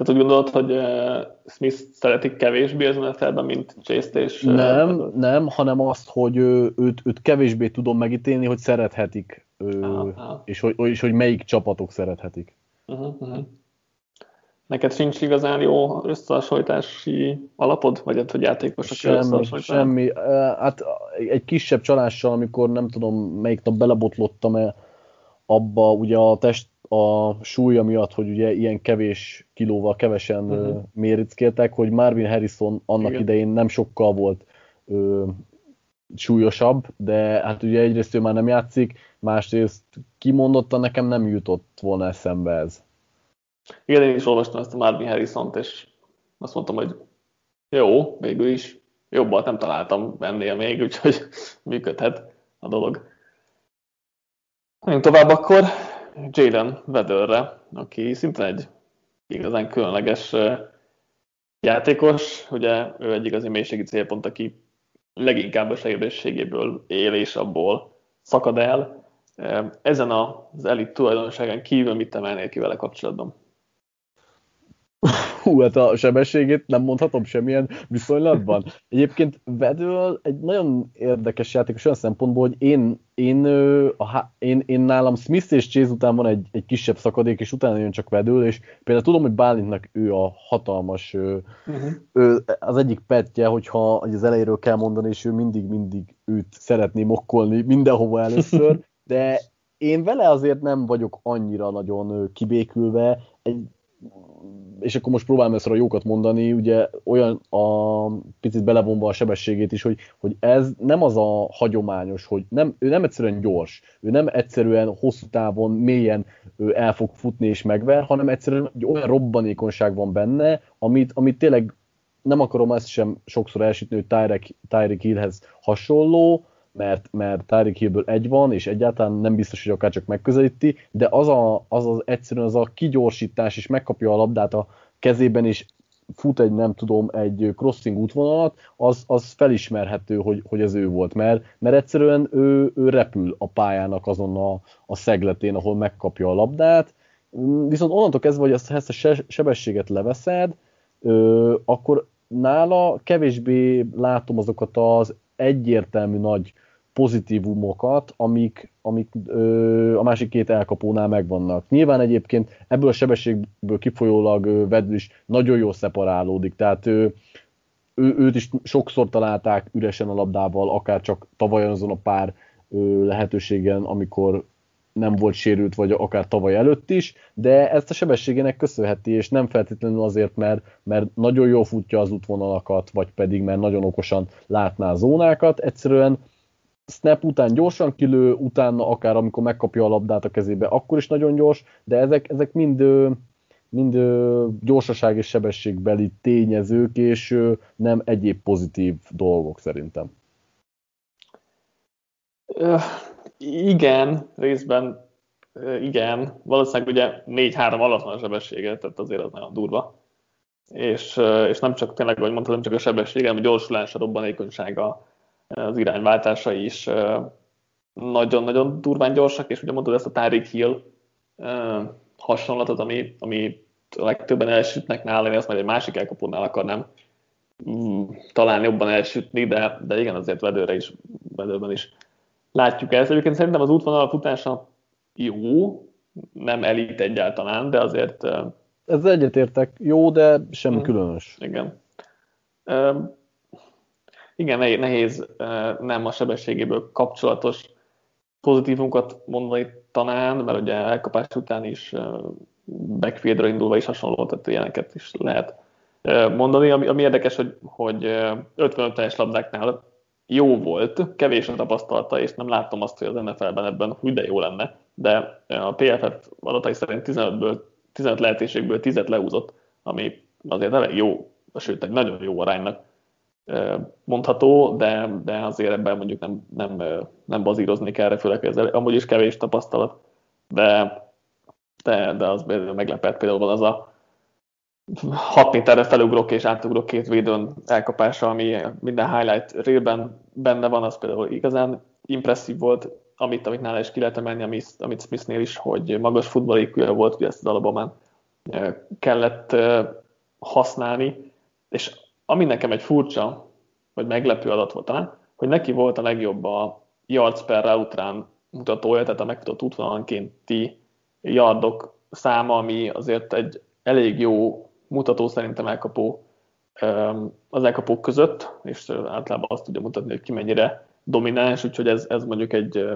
Tehát úgy gondolod, hogy uh, Smith szeretik kevésbé az NFL-ben, mint Chase-t és... Uh, nem, nem, hanem azt, hogy ő, őt, őt kevésbé tudom megítélni, hogy szerethetik, uh, ah, és, hogy, és hogy melyik csapatok szerethetik. Uh-huh, uh-huh. Neked sincs igazán jó összehasonlítási alapod? Vagy hát, hogy játékosok Semmi, semmi. Hát egy kisebb csalással, amikor nem tudom melyik nap belebotlottam -e abba, ugye a test a súlya miatt, hogy ugye ilyen kevés kilóval kevesen uh-huh. mérickéltek, hogy Marvin Harrison annak Igen. idején nem sokkal volt ö, súlyosabb, de hát ugye egyrészt ő már nem játszik, másrészt kimondottan nekem nem jutott volna eszembe ez. Igen, én is olvastam ezt a Marvin Harrison-t, és azt mondtam, hogy jó, végül is jobbat nem találtam ennél még, úgyhogy működhet a dolog. Menjünk tovább akkor. Jalen Vedörre, aki szintén egy igazán különleges játékos, ugye ő egy igazi mélységi célpont, aki leginkább a sejébességéből él és abból szakad el. Ezen az elit tulajdonságán kívül mit emelnél ki vele kapcsolatban? Hú, hát a sebességét nem mondhatom semmilyen viszonylatban. Egyébként Vedől egy nagyon érdekes játékos olyan szempontból, hogy én, én, a, én, én nálam Smith és Chase után van egy, egy kisebb szakadék, és utána jön csak Vedől, és például tudom, hogy Bálintnak ő a hatalmas, uh-huh. ő, az egyik petje, hogyha az elejéről kell mondani, és ő mindig-mindig őt szeretné mokkolni mindenhova először, de én vele azért nem vagyok annyira nagyon kibékülve, egy és akkor most próbálom ezt a jókat mondani, ugye olyan a picit belevonva a sebességét is, hogy, hogy ez nem az a hagyományos, hogy nem, ő nem egyszerűen gyors, ő nem egyszerűen hosszú távon mélyen ő el fog futni és megver, hanem egyszerűen egy olyan robbanékonyság van benne, amit, amit tényleg nem akarom ezt sem sokszor elsütni, hogy Tyreek, Tyreek Hillhez hasonló, mert, mert Tyreek Hillből egy van, és egyáltalán nem biztos, hogy akár csak megközelíti, de az, a, az, az egyszerűen az a kigyorsítás, és megkapja a labdát a kezében, és fut egy, nem tudom, egy crossing útvonalat, az, az felismerhető, hogy, hogy ez ő volt, mert, mert egyszerűen ő, ő repül a pályának azon a, a szegletén, ahol megkapja a labdát, viszont onnantól kezdve, hogy ezt, ezt a sebességet leveszed, ö, akkor nála kevésbé látom azokat az egyértelmű nagy pozitívumokat, amik, amik ö, a másik két elkapónál megvannak. Nyilván egyébként ebből a sebességből kifolyólag ö, Vedül is nagyon jól szeparálódik, tehát ő, ő, őt is sokszor találták üresen a labdával, akár csak tavaly azon a pár ö, lehetőségen, amikor nem volt sérült, vagy akár tavaly előtt is, de ezt a sebességének köszönheti, és nem feltétlenül azért, mert, mert nagyon jól futja az útvonalakat, vagy pedig mert nagyon okosan látná a zónákat, egyszerűen snap után gyorsan kilő, utána akár amikor megkapja a labdát a kezébe, akkor is nagyon gyors, de ezek, ezek mind, mind gyorsaság és sebességbeli tényezők, és nem egyéb pozitív dolgok szerintem. Igen, részben igen. Valószínűleg ugye 4-3 alatt van a sebessége, tehát azért az nagyon durva. És, és nem csak tényleg, ahogy mondtam, nem csak a sebessége, hanem a gyorsulás, a robbanékonysága, az irányváltása is nagyon-nagyon durván gyorsak, és ugye mondod ezt a Tyreek Hill hasonlatot, ami, ami a legtöbben elsütnek nála, én azt majd egy másik elkapónál akarnám mm, talán jobban elsütni, de, de igen, azért vedőre is, vedőben is látjuk ezt. Egyébként szerintem az útvonal futása jó, nem elit egyáltalán, de azért... Ez egyetértek, jó, de sem hmm. különös. Igen. Igen, nehéz nem a sebességéből kapcsolatos pozitívumokat mondani talán, mert ugye elkapás után is backfieldre indulva is hasonló, tehát ilyeneket is lehet mondani. Ami, ami érdekes, hogy, hogy 55 teljes labdáknál jó volt, kevés a tapasztalata, és nem látom azt, hogy az NFL-ben ebben hú, de jó lenne, de a PFF adatai szerint 15-ből, 15 lehetőségből 10-et leúzott, ami azért elég jó, sőt egy nagyon jó aránynak mondható, de, de azért ebben mondjuk nem, nem, nem bazírozni kell főleg ez amúgy is kevés tapasztalat, de, de, de az meglepett például van az a 6 méterre felugrok és átugrok két védőn elkapása, ami minden highlight rélben benne van, az például igazán impresszív volt, amit, amit nála is ki lehet emelni, amit Smithnél is, hogy magas futballékűje volt, ugye ezt az Alabamán kellett használni, és ami nekem egy furcsa, vagy meglepő adat volt talán, hogy neki volt a legjobb a yards per route mutatója, tehát a megfutott útvonalankénti yardok száma, ami azért egy elég jó mutató szerintem elkapó az elkapók között, és általában azt tudja mutatni, hogy ki mennyire domináns, úgyhogy ez, ez mondjuk egy,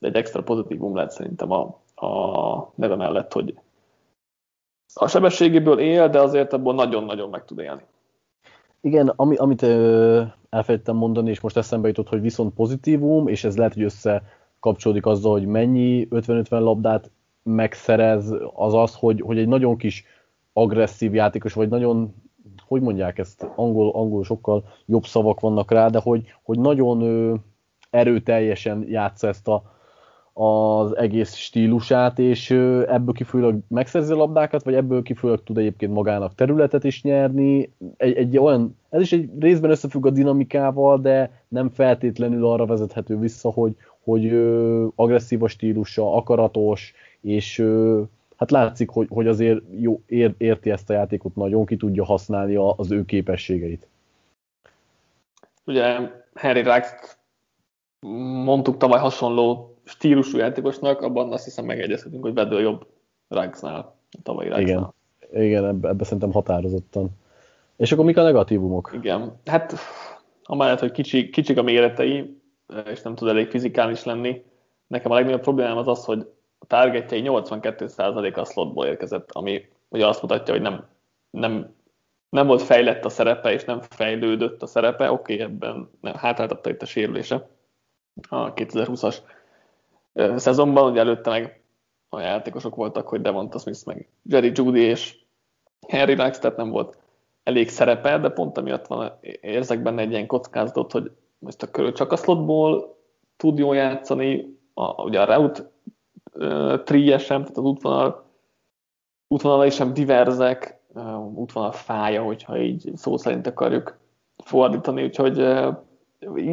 egy extra pozitívum lehet szerintem a, a neve mellett, hogy a sebességéből él, de azért abból nagyon-nagyon meg tud élni. Igen, ami, amit ö, elfelejtettem mondani, és most eszembe jutott, hogy viszont pozitívum, és ez lehet, hogy összekapcsolódik azzal, hogy mennyi 50-50 labdát megszerez, az az, hogy, hogy egy nagyon kis agresszív játékos, vagy nagyon, hogy mondják ezt, angol, angol sokkal jobb szavak vannak rá, de hogy, hogy nagyon ö, erőteljesen játsza ezt a, az egész stílusát, és ebből kifolyólag megszerzi labdákat, vagy ebből kifolyólag tud egyébként magának területet is nyerni. Egy, egy olyan, ez is egy részben összefügg a dinamikával, de nem feltétlenül arra vezethető vissza, hogy, hogy agresszív a stílusa, akaratos, és hát látszik, hogy, hogy azért jó, ér, érti ezt a játékot nagyon, ki tudja használni az ő képességeit. Ugye Harry Rax mondtuk tavaly hasonló stílusú játékosnak, abban azt hiszem megegyezhetünk, hogy Vedő jobb Raxnál, a tavalyi Raxnál. Igen, igen ebbe, ebbe szerintem határozottan. És akkor mik a negatívumok? Igen, hát amellett, hogy kicsi, kicsik a méretei, és nem tud elég fizikális lenni, nekem a legnagyobb problémám az az, hogy a targetjei 82% a slotból érkezett, ami ugye azt mutatja, hogy nem, nem, nem volt fejlett a szerepe, és nem fejlődött a szerepe, oké, okay, ebben hátráltatta itt a sérülése a 2020-as szezonban, ugye előtte meg a játékosok voltak, hogy Devonta Smith, meg Jerry Judy és Henry Max, tehát nem volt elég szerepe, de pont amiatt van, érzek benne egy ilyen kockázatot, hogy most a körül csak a slotból tud jól játszani, a, ugye a route uh, trije sem, tehát az útvonal, útvonalai sem diverzek, uh, útvonal fája, hogyha így szó szerint akarjuk fordítani, úgyhogy uh,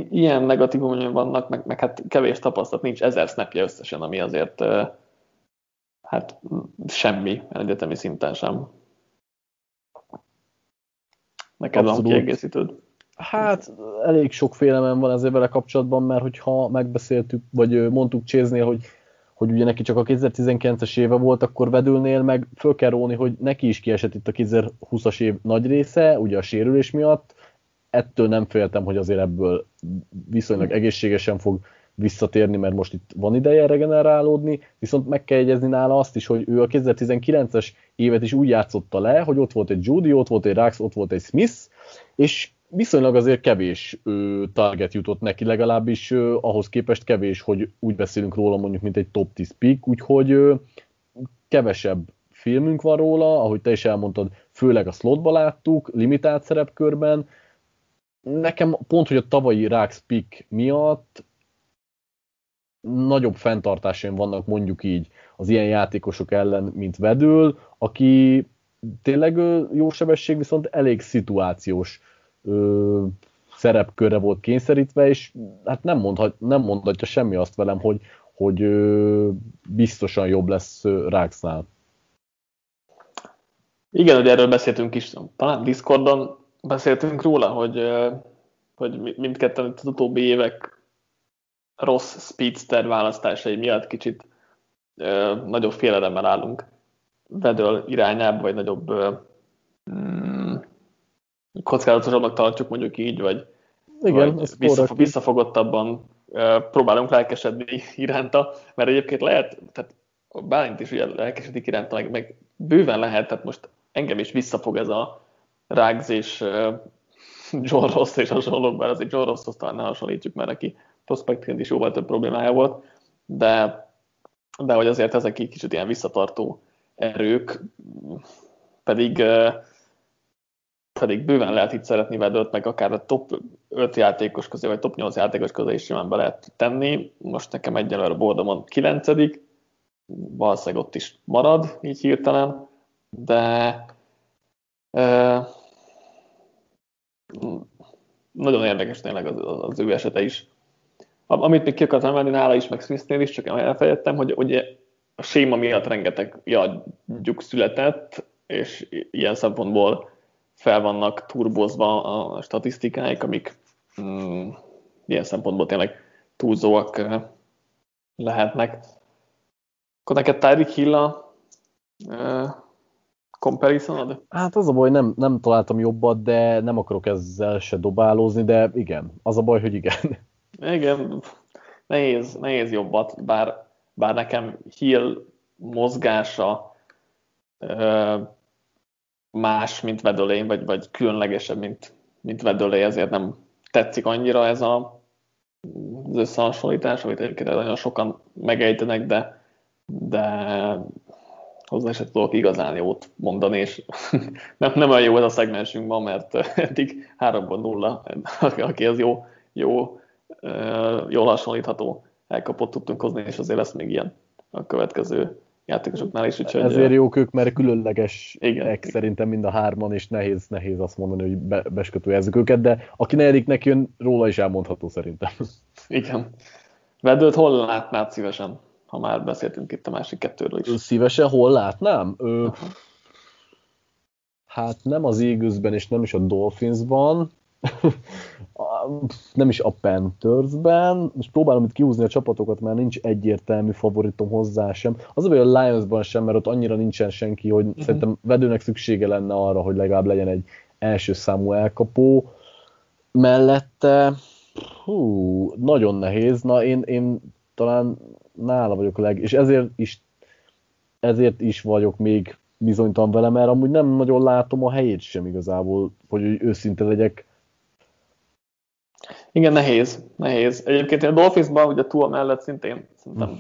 ilyen negatívumok vannak, meg, meg hát kevés tapasztalat, nincs ezer snapja összesen, ami azért uh, hát semmi egyetemi szinten sem. Neked Abszolút. van kiegészítőd? Hát elég sok félelem van ezzel vele kapcsolatban, mert hogyha megbeszéltük, vagy mondtuk Cséznél, hogy, hogy ugye neki csak a 2019-es éve volt, akkor vedülnél meg föl kell róni, hogy neki is kiesett itt a 2020-as év nagy része, ugye a sérülés miatt. Ettől nem féltem, hogy azért ebből viszonylag egészségesen fog visszatérni, mert most itt van ideje regenerálódni, viszont meg kell jegyezni nála azt is, hogy ő a 2019-es évet is úgy játszotta le, hogy ott volt egy Judy, ott volt egy Rax, ott volt egy Smith, és viszonylag azért kevés ö, target jutott neki, legalábbis ö, ahhoz képest kevés, hogy úgy beszélünk róla mondjuk, mint egy top 10 pick, úgyhogy ö, kevesebb filmünk van róla, ahogy te is elmondtad, főleg a slotba láttuk, limitált szerepkörben. Nekem pont, hogy a tavalyi Rax pick miatt nagyobb fenntartásaim vannak mondjuk így az ilyen játékosok ellen, mint Vedül, aki tényleg jó sebesség, viszont elég szituációs ö, szerepkörre volt kényszerítve, és hát nem, mondhat, nem mondhatja semmi azt velem, hogy, hogy ö, biztosan jobb lesz Ráksznál. Igen, hogy erről beszéltünk is, talán Discordon beszéltünk róla, hogy, hogy mindketten az utóbbi évek rossz speedster választásai miatt kicsit ö, nagyobb félelemmel állunk Vedől irányába, vagy nagyobb ö, kockázatosabbnak tartjuk mondjuk így, vagy, Igen, vagy visszafog, visszafogottabban próbálunk lelkesedni iránta, mert egyébként lehet, tehát Bálint is ugye lelkesedik iránta, meg, meg bőven lehet, tehát most engem is visszafog ez a Rágz és John Ross és hasonlók, bár azért John Rosshoz talán ne hasonlítjuk, mert neki prospektként is jóval több problémája volt, de, de hogy azért ezek egy kicsit ilyen visszatartó erők, pedig, pedig bőven lehet itt szeretni vedőt, meg akár a top 5 játékos közé, vagy top 8 játékos közé is simán be lehet tenni. Most nekem egyelőre Bordomon 9 valószínűleg ott is marad, így hirtelen, de nagyon érdekes tényleg az, az ő esete is. Amit még ki akartam emelni nála is, meg Smithnél is, csak elfelejtettem, hogy ugye a séma miatt rengeteg jadjuk született, és ilyen szempontból fel vannak turbozva a statisztikáik, amik mm, ilyen szempontból tényleg túlzóak lehetnek. Akkor neked Tyreek Hill a comparisonod? Hát az a baj, nem, nem találtam jobbat, de nem akarok ezzel se dobálózni, de igen, az a baj, hogy igen. Igen, nehéz, nehéz jobbat, bár, bár nekem Hill mozgása ö, más, mint Vedölé, vagy, vagy különlegesebb, mint, mint Vedölé, ezért nem tetszik annyira ez a, az összehasonlítás, amit egyébként nagyon sokan megejtenek, de, de hozzá se tudok igazán jót mondani, és nem, nem olyan jó ez a szegmensünkben, mert eddig 3.0, aki az jó, jó jól hasonlítható elkapott tudtunk hozni, és azért lesz még ilyen a következő játékosoknál is. Úgyhogy, Ezért jók ők, mert különleges igen. szerintem mind a hárman, és nehéz, nehéz azt mondani, hogy be, beskötőjezzük őket, de aki negyediknek jön, róla is elmondható szerintem. Igen. Vedőt hol látnád szívesen? ha már beszéltünk itt a másik kettőről is. Szívesen hol látnám? Ö, hát nem az Eaglesben és nem is a Dolphinsban, nem is a Panthersben, és próbálom itt kihúzni a csapatokat, mert nincs egyértelmű favoritom hozzá sem. Az a baj, a Lionsban sem, mert ott annyira nincsen senki, hogy uh-huh. szerintem vedőnek szüksége lenne arra, hogy legalább legyen egy első számú elkapó. Mellette, hú, nagyon nehéz. Na, én, én talán nála vagyok leg, és ezért is, ezért is vagyok még bizonytalan vele, mert amúgy nem nagyon látom a helyét sem igazából, hogy őszinte legyek igen, nehéz, nehéz. Egyébként a Dolphinsban ugye túl mellett szintén szerintem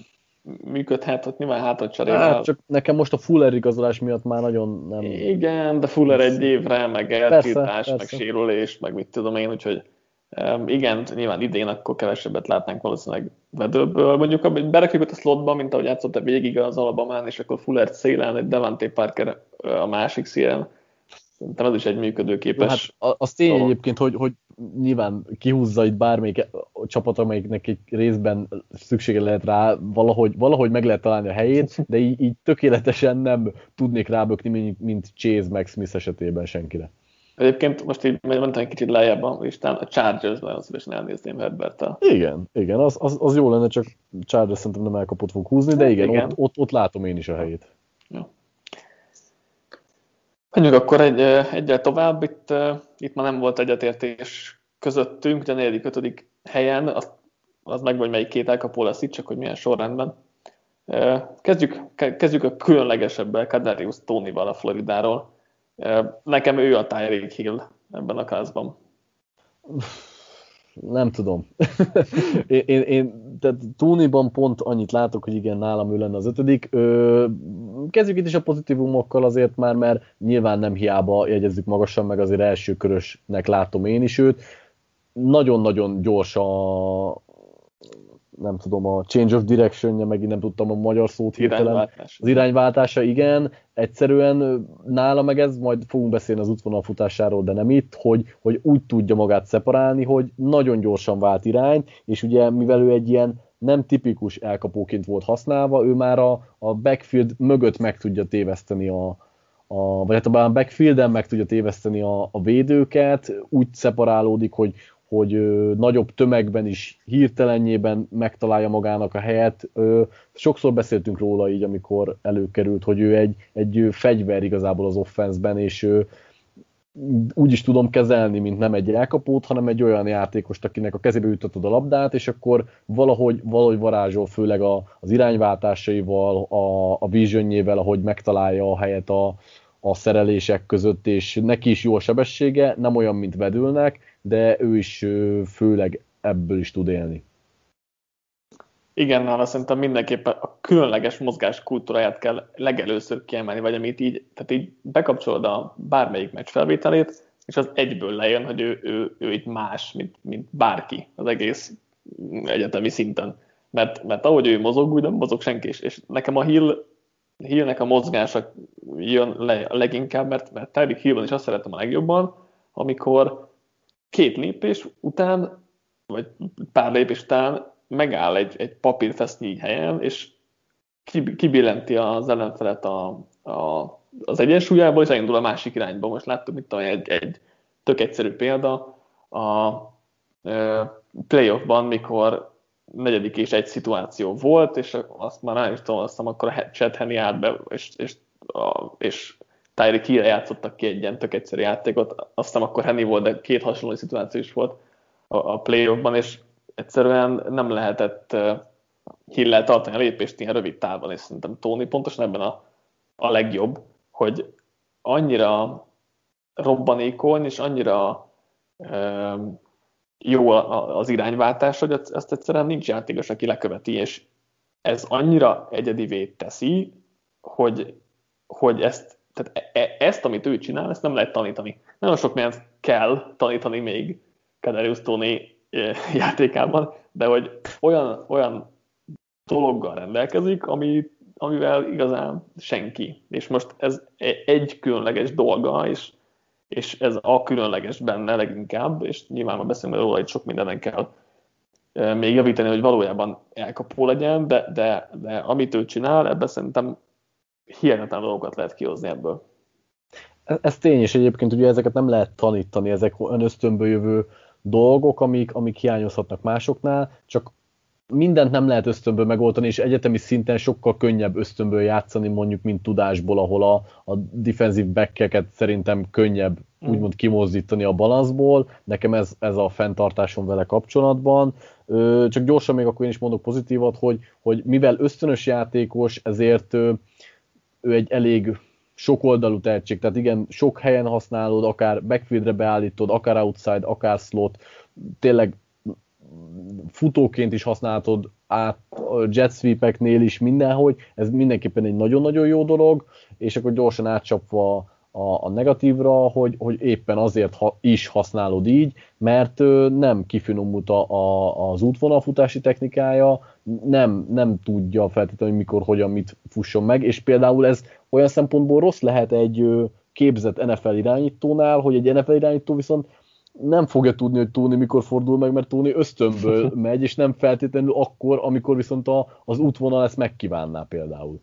működhet, hogy nyilván hátat cserével. Hát, csak nekem most a Fuller igazolás miatt már nagyon nem... Igen, de Fuller egy évre, meg eltiltás, meg sérülés, meg mit tudom én, úgyhogy igen, nyilván idén akkor kevesebbet látnánk valószínűleg vedőből. Mondjuk, hogy berakjuk ott a slotba, mint ahogy játszott a végig az Alabamán, és akkor Fuller szélen, egy Devante Parker a másik szélen, Szerintem ez is egy működőképes... Hát az tény dolog. egyébként, hogy, hogy nyilván kihúzza itt bármelyik csapat, amelyiknek egy részben szüksége lehet rá, valahogy, valahogy meg lehet találni a helyét, de így, így tökéletesen nem tudnék rábökni, mint, mint Chase meg Smith esetében senkire. Egyébként most így mentem egy kicsit lejjebb a listán, a Chargers-ben az szívesen elnézném herbert -tel. Igen, igen, az, az, az, jó lenne, csak Chargers szerintem nem elkapott fog húzni, de igen, igen. Ott, ott, ott, látom én is a helyét. Menjünk akkor egy, egyel tovább, itt, itt már nem volt egyetértés közöttünk, ugye a negyedik, ötödik helyen, az, az meg, hogy melyik két elkapó lesz itt, csak hogy milyen sorrendben. Kezdjük, kezdjük a különlegesebbel, Kadarius Tónival a Floridáról. Nekem ő a Tyreek Hill ebben a kázban nem tudom. én, én, tehát Tóniban pont annyit látok, hogy igen, nálam ő lenne az ötödik. Ö, kezdjük itt is a pozitívumokkal azért már, mert nyilván nem hiába jegyezzük magasan, meg azért első körösnek látom én is őt. Nagyon-nagyon gyors a, nem tudom, a change of direction megint nem tudtam a magyar szót hirtelen. Az irányváltása, igen. Egyszerűen nála meg ez, majd fogunk beszélni az útvonal futásáról, de nem itt, hogy, hogy úgy tudja magát szeparálni, hogy nagyon gyorsan vált irány, és ugye mivel ő egy ilyen nem tipikus elkapóként volt használva, ő már a, a backfield mögött meg tudja téveszteni a, a, vagy hát a backfielden meg tudja téveszteni a, a védőket, úgy szeparálódik, hogy, hogy nagyobb tömegben is hirtelenjében megtalálja magának a helyet. Sokszor beszéltünk róla így, amikor előkerült, hogy ő egy, egy fegyver igazából az offenszben, és ö, úgy is tudom kezelni, mint nem egy elkapót, hanem egy olyan játékost, akinek a kezébe jutatod a labdát, és akkor valahogy, valahogy varázsol, főleg a, az irányváltásaival, a, a visionjével, ahogy megtalálja a helyet a, a szerelések között, és neki is jó a sebessége, nem olyan, mint vedülnek, de ő is főleg ebből is tud élni. Igen, nála szerintem mindenképpen a különleges mozgás kultúráját kell legelőször kiemelni, vagy amit így, tehát így bekapcsolod a bármelyik meccs felvételét, és az egyből lejön, hogy ő, ő, ő itt más, mint, mint bárki az egész egyetemi szinten. Mert, mert ahogy ő mozog, úgy nem mozog senki is. És nekem a Hill, Hillnek a mozgása jön le leginkább, mert, mert Tyreek Hillben is azt szeretem a legjobban, amikor két lépés után, vagy pár lépés után megáll egy, egy papírfesznyígy helyen, és kibillenti az ellenfelet a, a, az egyensúlyából, és elindul a másik irányba. Most láttuk, tudom, egy, egy tök egyszerű példa a playoffban, mikor negyedik és egy szituáció volt, és azt már nem is tudom, azt akkor a Chad Henny állt be, és, és, a, és Tyreek Hill játszottak ki egy ilyen tök egyszerű játékot, aztán akkor Henny volt, de két hasonló szituáció is volt a, a playoffban, és egyszerűen nem lehetett hill tartani a lépést ilyen rövid távon, és szerintem Tony pontosan ebben a, a legjobb, hogy annyira robbanékony, és annyira e, jó az irányváltás, hogy ezt egyszerűen nincs játékos, aki leköveti, és ez annyira egyedivé teszi, hogy, hogy ezt tehát e, e, ezt, amit ő csinál, ezt nem lehet tanítani. Nagyon sok mindent kell tanítani még Kadarius Tony e, játékában, de hogy olyan, olyan dologgal rendelkezik, ami, amivel igazán senki. És most ez egy különleges dolga, és, és ez a különleges benne leginkább, és nyilván már beszélünk róla, hogy sok mindenen kell még javítani, hogy valójában elkapó legyen, de, de, de amit ő csinál, ebben szerintem hihetetlen dolgokat lehet kihozni ebből. Ez, ez tény, és egyébként ugye ezeket nem lehet tanítani, ezek olyan ösztönből jövő dolgok, amik, amik hiányozhatnak másoknál, csak mindent nem lehet ösztönből megoldani, és egyetemi szinten sokkal könnyebb ösztönből játszani, mondjuk, mint tudásból, ahol a, a defensív backeket szerintem könnyebb mm. úgymond kimozdítani a balanszból. Nekem ez, ez a fenntartásom vele kapcsolatban. Ö, csak gyorsan még akkor én is mondok pozitívat, hogy, hogy mivel ösztönös játékos, ezért ő, ő egy elég sokoldalú tehetség, tehát igen, sok helyen használod, akár backfieldre beállítod, akár outside, akár slot, tényleg futóként is használhatod át a jet sweepeknél is mindenhogy, ez mindenképpen egy nagyon-nagyon jó dolog, és akkor gyorsan átcsapva a, a negatívra, hogy, hogy éppen azért ha, is használod így, mert ö, nem kifinomult a, a, az útvonalfutási technikája, nem, nem tudja feltétlenül, mikor, hogyan, mit fusson meg, és például ez olyan szempontból rossz lehet egy ö, képzett NFL irányítónál, hogy egy NFL irányító viszont nem fogja tudni, hogy Tóni mikor fordul meg, mert Tóni ösztönből megy, és nem feltétlenül akkor, amikor viszont a, az útvonal ezt megkívánná például.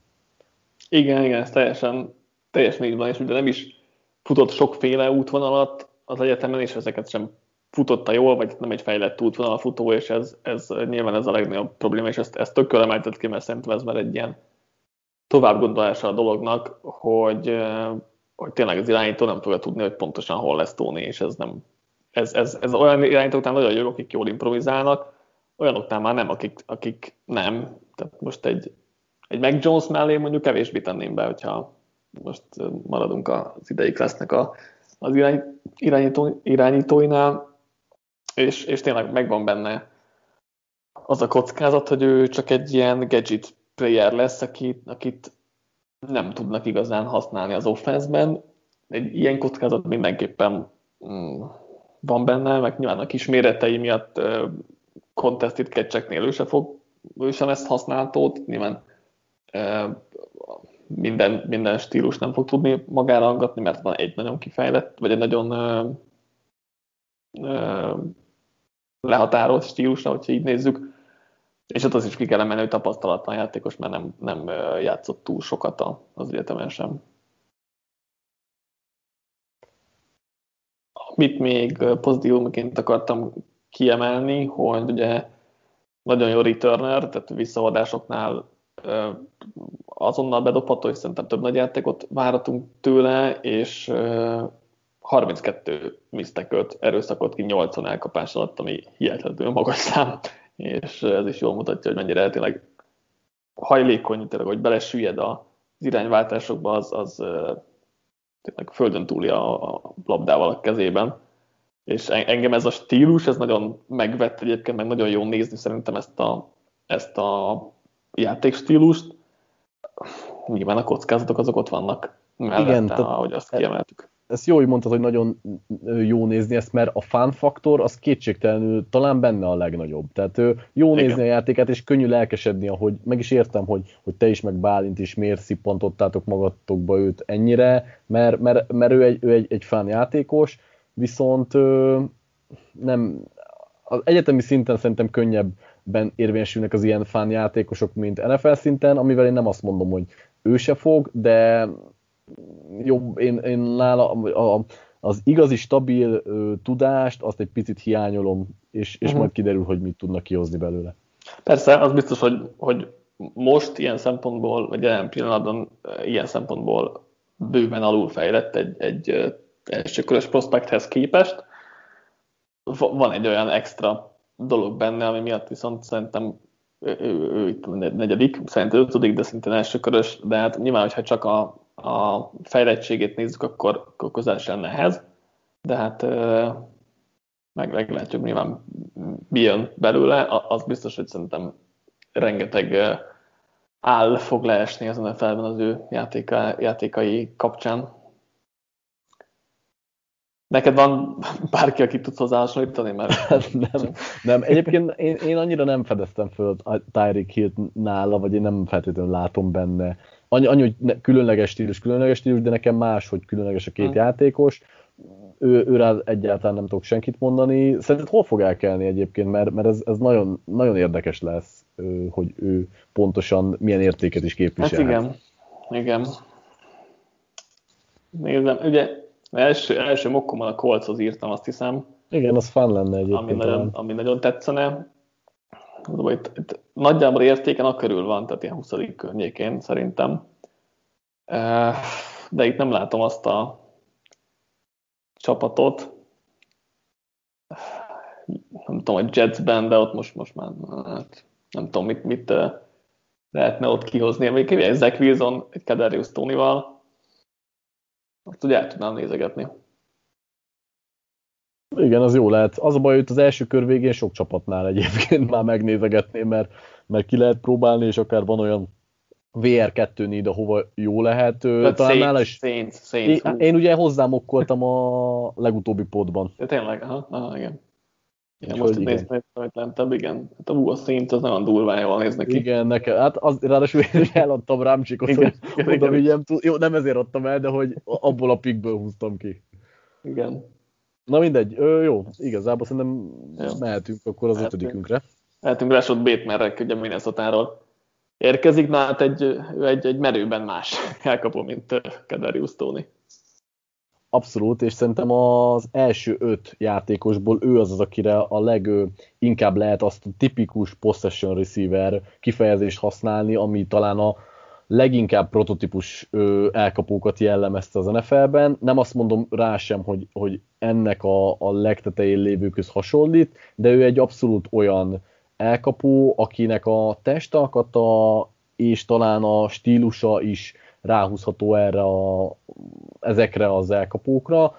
Igen, igen, ez teljesen, teljesen így van, és ugye nem is futott sokféle útvonalat az egyetemen, és ezeket sem futotta jól, vagy nem egy fejlett útvonal futó, és ez, ez nyilván ez a legnagyobb probléma, és ezt, ezt tökkel emeltett ki, mert szerintem ez már egy ilyen tovább gondolása a dolognak, hogy, hogy tényleg az irányító nem fogja tudni, hogy pontosan hol lesz Tóni, és ez nem, ez, ez, ez olyan irányítók után nagyon jó, akik jól improvizálnak, olyanoknál már nem, akik, akik nem. Tehát most egy, egy Mac Jones mellé mondjuk kevésbé tenném be, hogyha most maradunk az idei klassznek a, az irány, irányító, irányítóinál, és, és tényleg megvan benne az a kockázat, hogy ő csak egy ilyen gadget player lesz, akit, akit nem tudnak igazán használni az offenszben. Egy ilyen kockázat mindenképpen mm, van benne, meg nyilván a kis méretei miatt uh, contested catcheknél ő, se fog, ő sem ezt használtót, nyilván uh, minden, minden stílus nem fog tudni magára hangatni, mert van egy nagyon kifejlett, vagy egy nagyon uh, uh, lehatárolt stílusra, hogyha így nézzük. És ott az is ki kell emelni, hogy tapasztalatlan játékos, mert nem, nem játszott túl sokat az egyetemen sem. Mit még pozitívumként akartam kiemelni, hogy ugye nagyon jó returner, tehát visszavadásoknál azonnal bedobható, és szerintem több nagy játékot várhatunk tőle, és 32 miszteköt erőszakot ki 80 elkapás alatt, ami hihetetlenül magas szám, és ez is jól mutatja, hogy mennyire tényleg hajlékony, tényleg, hogy belesüllyed az irányváltásokba, az, az tényleg földön túli a, a labdával a kezében. És engem ez a stílus, ez nagyon megvett egyébként, meg nagyon jó nézni szerintem ezt a, ezt a játékstílust. Nyilván a kockázatok azok ott vannak mellette, Igen, ahogy azt kiemeltük ezt jó, hogy mondtad, hogy nagyon jó nézni ezt, mert a fun faktor az kétségtelenül talán benne a legnagyobb. Tehát jó Igen. nézni a játékát, és könnyű lelkesedni, ahogy meg is értem, hogy, hogy te is, meg Bálint is miért szippantottátok magatokba őt ennyire, mert, mert, mert ő, egy, ő egy, egy fán játékos, viszont nem, az egyetemi szinten szerintem könnyebben érvényesülnek az ilyen fán játékosok, mint NFL szinten, amivel én nem azt mondom, hogy ő se fog, de jobb, én, én nála a, az igazi stabil ö, tudást, azt egy picit hiányolom, és, és uh-huh. majd kiderül, hogy mit tudnak kihozni belőle. Persze, az biztos, hogy, hogy most ilyen szempontból, vagy jelen pillanatban ilyen szempontból bőven alulfejlett egy, egy elsőkörös prospekthez képest. Van egy olyan extra dolog benne, ami miatt viszont szerintem ő, ő, ő itt negyedik, szerintem ötödik, de szintén elsőkörös, de hát nyilván, hogyha csak a, a fejlettségét nézzük, akkor, akkor közel sem nehez, de hát meg, meglátjuk nyilván mi jön belőle, az biztos, hogy szerintem rengeteg áll fog leesni az NFL-ben az ő játéka, játékai kapcsán. Neked van bárki, akit tudsz hozzáhasonlítani? Mert... Hát nem, nem. Egyébként én, én annyira nem fedeztem föl a Tyreek Hill nála, vagy én nem feltétlenül látom benne annyi, annyi hogy különleges stílus, különleges stílus, de nekem más, hogy különleges a két hmm. játékos. ő, őrá egyáltalán nem tudok senkit mondani. Szerinted hol fog elkelni egyébként, mert, mert ez, ez nagyon, nagyon érdekes lesz, hogy ő pontosan milyen értéket is képvisel. Hát igen, igen. Nézem, ugye első, első mokkommal a kolchoz írtam, azt hiszem. Igen, az fán lenne egyébként. Ami nagyon, ami nagyon tetszene. Itt, itt nagyjából értéken a körül van, tehát ilyen 20. környékén szerintem. De itt nem látom azt a csapatot. Nem tudom, hogy Jetsben, de ott most, most már hát, nem tudom, mit, mit lehetne ott kihozni. Még egy Zach Wilson, egy Kadarius Tony-val, azt ugye el tudnám nézegetni. Igen, az jó lehet. Az a baj, hogy az első kör végén sok csapatnál egyébként már megnézegetném, mert, mert ki lehet próbálni, és akár van olyan VR2 néd, ahova jó lehet. Tehát talán Saints, nála is... Saints, Saints, én, én, ugye hozzám okkoltam a legutóbbi podban. Ja, tényleg, aha, aha igen. Igen, most itt néztem, hogy lentebb, igen. Hát a, a Saints az nagyon durván jól néz neki. Igen, nekem, hát az, ráadásul én eladtam Rámcsikot, hogy igen, oda vigyem. Jó, nem ezért adtam el, de hogy abból a pikből húztam ki. Igen. Na mindegy, ö, jó, igazából szerintem jó. mehetünk akkor az mehetünk. ötödikünkre. Mehetünk Rashod Batemanre, ugye Minnesota-ról érkezik, na hát egy, egy, egy merőben más elkapó, mint Kedarius Tony. Abszolút, és szerintem az első öt játékosból ő az az, akire a leginkább lehet azt a tipikus possession receiver kifejezést használni, ami talán a leginkább prototípus elkapókat jellemezte az NFL-ben. Nem azt mondom rá sem, hogy, hogy ennek a, a legtetején lévőköz hasonlít, de ő egy abszolút olyan elkapó, akinek a testalkata és talán a stílusa is ráhúzható erre a, ezekre az elkapókra.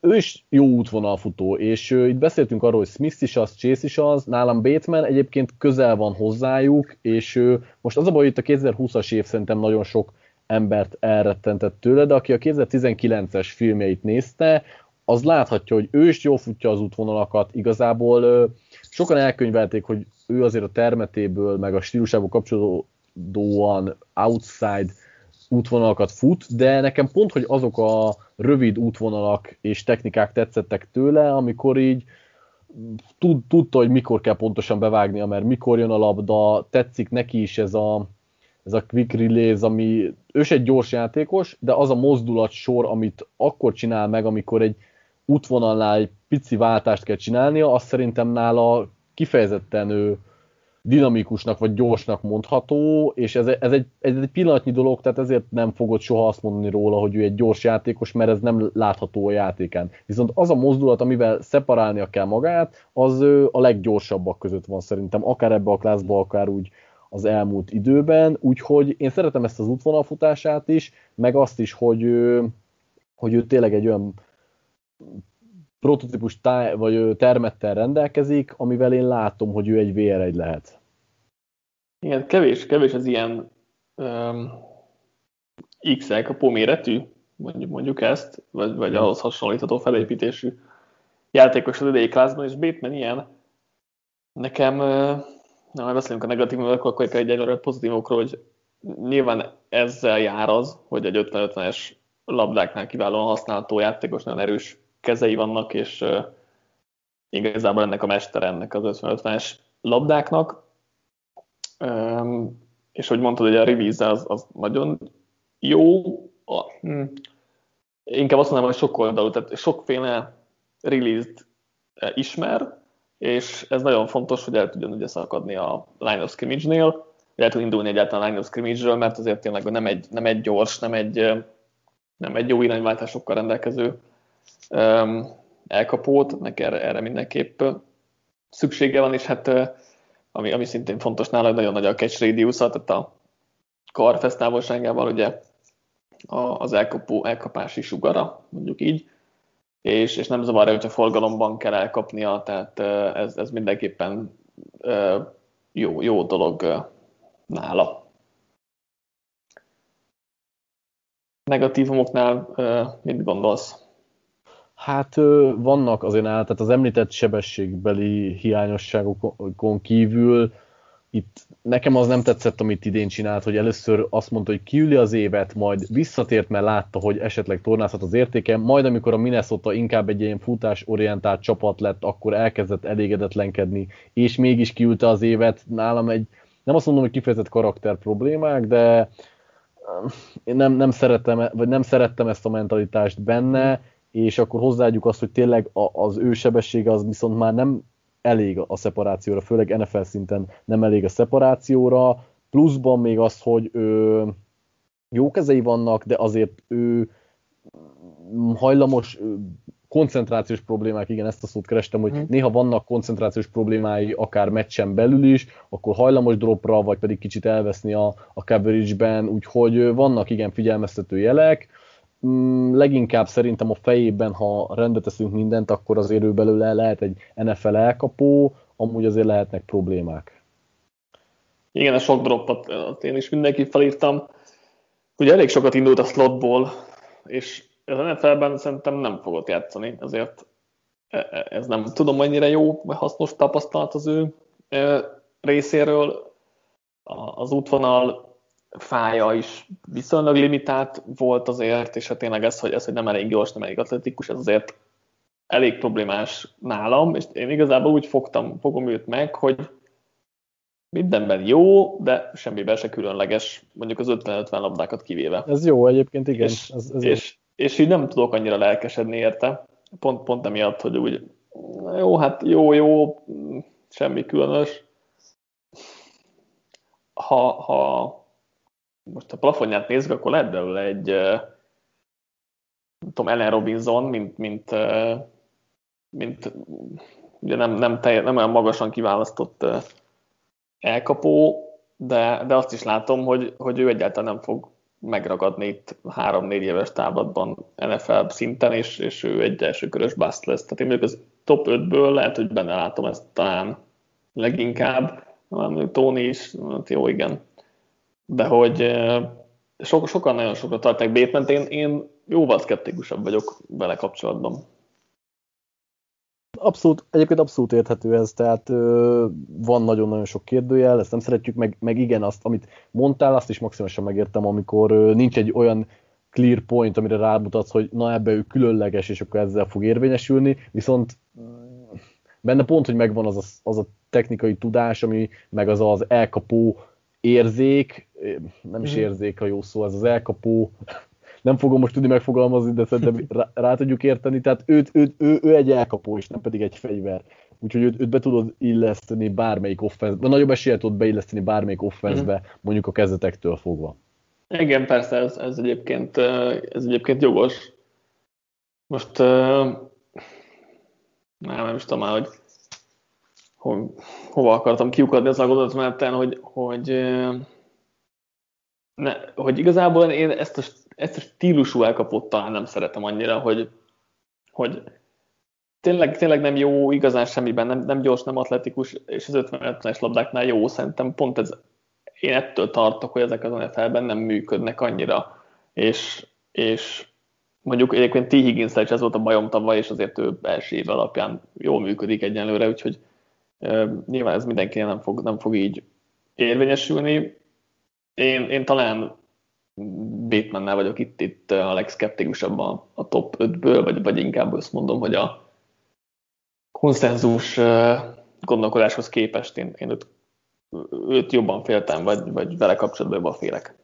Ő is jó útvonalfutó, és uh, itt beszéltünk arról, hogy Smith is az, Chase is az, nálam Bateman egyébként közel van hozzájuk, és uh, most az a baj, hogy itt a 2020-as év szerintem nagyon sok embert elrettentett tőle, de aki a 2019-es filmjeit nézte, az láthatja, hogy ő is jól futja az útvonalakat, igazából uh, sokan elkönyvelték, hogy ő azért a termetéből, meg a stílusából kapcsolódóan outside útvonalakat fut, de nekem pont, hogy azok a rövid útvonalak és technikák tetszettek tőle, amikor így tud, tudta, hogy mikor kell pontosan bevágnia, mert mikor jön a labda, tetszik neki is ez a, ez a quick release, ami ő egy gyors játékos, de az a mozdulat sor, amit akkor csinál meg, amikor egy útvonalnál egy pici váltást kell csinálnia, azt szerintem nála kifejezetten ő, dinamikusnak vagy gyorsnak mondható, és ez, ez, egy, ez egy pillanatnyi dolog, tehát ezért nem fogod soha azt mondani róla, hogy ő egy gyors játékos, mert ez nem látható a játékán. Viszont az a mozdulat, amivel szeparálnia kell magát, az a leggyorsabbak között van szerintem, akár ebbe a klászba, akár úgy az elmúlt időben, úgyhogy én szeretem ezt az útvonalfutását is, meg azt is, hogy, hogy ő tényleg egy olyan prototípus táj, vagy termettel rendelkezik, amivel én látom, hogy ő egy VR1 lehet. Igen, kevés, kevés az ilyen um, X-el kapó méretű, mondjuk, mondjuk ezt, vagy, vagy ahhoz hasonlítható felépítésű játékos az idei klászban, és Bateman ilyen. Nekem, na, majd beszélünk a negatívokról, akkor egy egyelőre pozitívokról, hogy nyilván ezzel jár az, hogy egy 50-50-es labdáknál kiválóan használható játékos, nagyon erős kezei vannak, és igazából ennek a mester ennek az 50-50-es labdáknak. És hogy mondtad, hogy a release az, az nagyon jó. A, hm, inkább azt mondanám, hogy sok oldalú, tehát sokféle release-t ismer, és ez nagyon fontos, hogy el tudjon ugye szakadni a line of scrimmage-nél, el tud indulni egyáltalán a line of scrimmage-ről, mert azért tényleg nem egy, nem egy gyors, nem egy, nem egy jó irányváltásokkal rendelkező um, elkapót, neki erre, erre mindenképp szüksége van, és hát ami, ami szintén fontos nála, nagyon nagy a catch radius tehát a karfesz távolságával ugye az elkapó, elkapási sugara, mondjuk így, és, és nem zavarja, hogyha forgalomban kell elkapnia, tehát ez, ez mindenképpen jó, jó dolog nála. Negatívumoknál mit gondolsz? Hát vannak azért áll, tehát az említett sebességbeli hiányosságokon kívül itt nekem az nem tetszett, amit idén csinált, hogy először azt mondta, hogy kiüli az évet, majd visszatért, mert látta, hogy esetleg tornázhat az értéke, majd amikor a Minnesota inkább egy ilyen futásorientált csapat lett, akkor elkezdett elégedetlenkedni, és mégis kiülte az évet. Nálam egy, nem azt mondom, hogy kifejezett karakter problémák, de én nem, nem, szeretem, vagy nem szerettem ezt a mentalitást benne, és akkor hozzáadjuk azt, hogy tényleg az ő sebessége az viszont már nem elég a szeparációra, főleg NFL szinten nem elég a szeparációra, pluszban még az, hogy ő, jó kezei vannak, de azért ő hajlamos koncentrációs problémák, igen, ezt a szót kerestem, hogy hmm. néha vannak koncentrációs problémái, akár meccsen belül is, akkor hajlamos dropra, vagy pedig kicsit elveszni a, a coverage-ben, úgyhogy vannak igen figyelmeztető jelek, leginkább szerintem a fejében, ha rendbe teszünk mindent, akkor azért ő belőle lehet egy NFL elkapó, amúgy azért lehetnek problémák. Igen, a sok droppot én is mindenki felírtam. Ugye elég sokat indult a slotból, és ez a NFL-ben szerintem nem fogott játszani, ezért e, e, ez nem tudom mennyire jó, vagy hasznos tapasztalat az ő e, részéről. Az útvonal fája is viszonylag limitált volt azért, és hát tényleg ez, hogy, ez, hogy nem elég gyors, nem elég atletikus, ez azért elég problémás nálam, és én igazából úgy fogtam, fogom őt meg, hogy mindenben jó, de semmiben se különleges, mondjuk az 50-50 labdákat kivéve. Ez jó egyébként, igen. És, ez, ez és, és így nem tudok annyira lelkesedni érte, pont, pont emiatt, hogy úgy jó, hát jó, jó, semmi különös. Ha, ha most a plafonját nézzük, akkor lehet belőle egy nem tudom, Ellen Robinson, mint, mint, mint ugye nem, nem, telj, nem olyan magasan kiválasztott elkapó, de, de azt is látom, hogy, hogy ő egyáltalán nem fog megragadni itt három-négy éves távlatban NFL szinten, és, és ő egy első körös bust lesz. Tehát én mondjuk az top 5-ből lehet, hogy benne látom ezt talán leginkább, Tony is, hát jó, igen, de hogy so, sokan nagyon sokat tartják bateman én, én jóval szkeptikusabb vagyok vele kapcsolatban. Abszolút, egyébként abszolút érthető ez, tehát ö, van nagyon-nagyon sok kérdőjel, ezt nem szeretjük, meg, meg igen, azt, amit mondtál, azt is maximálisan megértem, amikor ö, nincs egy olyan clear point, amire rámutatsz, hogy na ebbe ő különleges, és akkor ezzel fog érvényesülni, viszont benne pont, hogy megvan az a, az a technikai tudás, ami meg az az elkapó érzék, nem is mhm. érzék a jó szó, ez az elkapó, nem fogom most tudni megfogalmazni, de szerintem rá, rá tudjuk érteni, tehát őt, őt, ő, ő egy elkapó, és nem pedig egy fegyver. Úgyhogy őt, őt be tudod illeszteni bármelyik offense nagyobb eséllyel tudod beilleszteni bármelyik offense mm. mondjuk a kezdetektől fogva. Igen, persze, ez, ez, egyébként, ez egyébként jogos. Most nem, nem is tudom már, hogy ho, hova akartam kiukadni az a gondolatmenetten, hogy, hogy, ne, hogy igazából én ezt a, ezt a stílusú elkapott talán nem szeretem annyira, hogy, hogy tényleg, tényleg nem jó, igazán semmiben, nem, nem gyors, nem atletikus, és az 50-es labdáknál jó, szerintem pont ez, én ettől tartok, hogy ezek az NFL-ben nem működnek annyira, és, és mondjuk egyébként T. higgins is ez volt a bajom tavaly, és azért ő első év alapján jól működik egyenlőre, úgyhogy Nyilván ez mindenki nem fog, nem fog így érvényesülni. Én, én talán Batemannel vagyok itt, itt a legszkeptikusabb a, a top 5-ből, vagy, vagy inkább azt mondom, hogy a konszenzus gondolkodáshoz képest én, én őt, őt jobban féltem, vagy, vagy vele kapcsolatban jobban félek.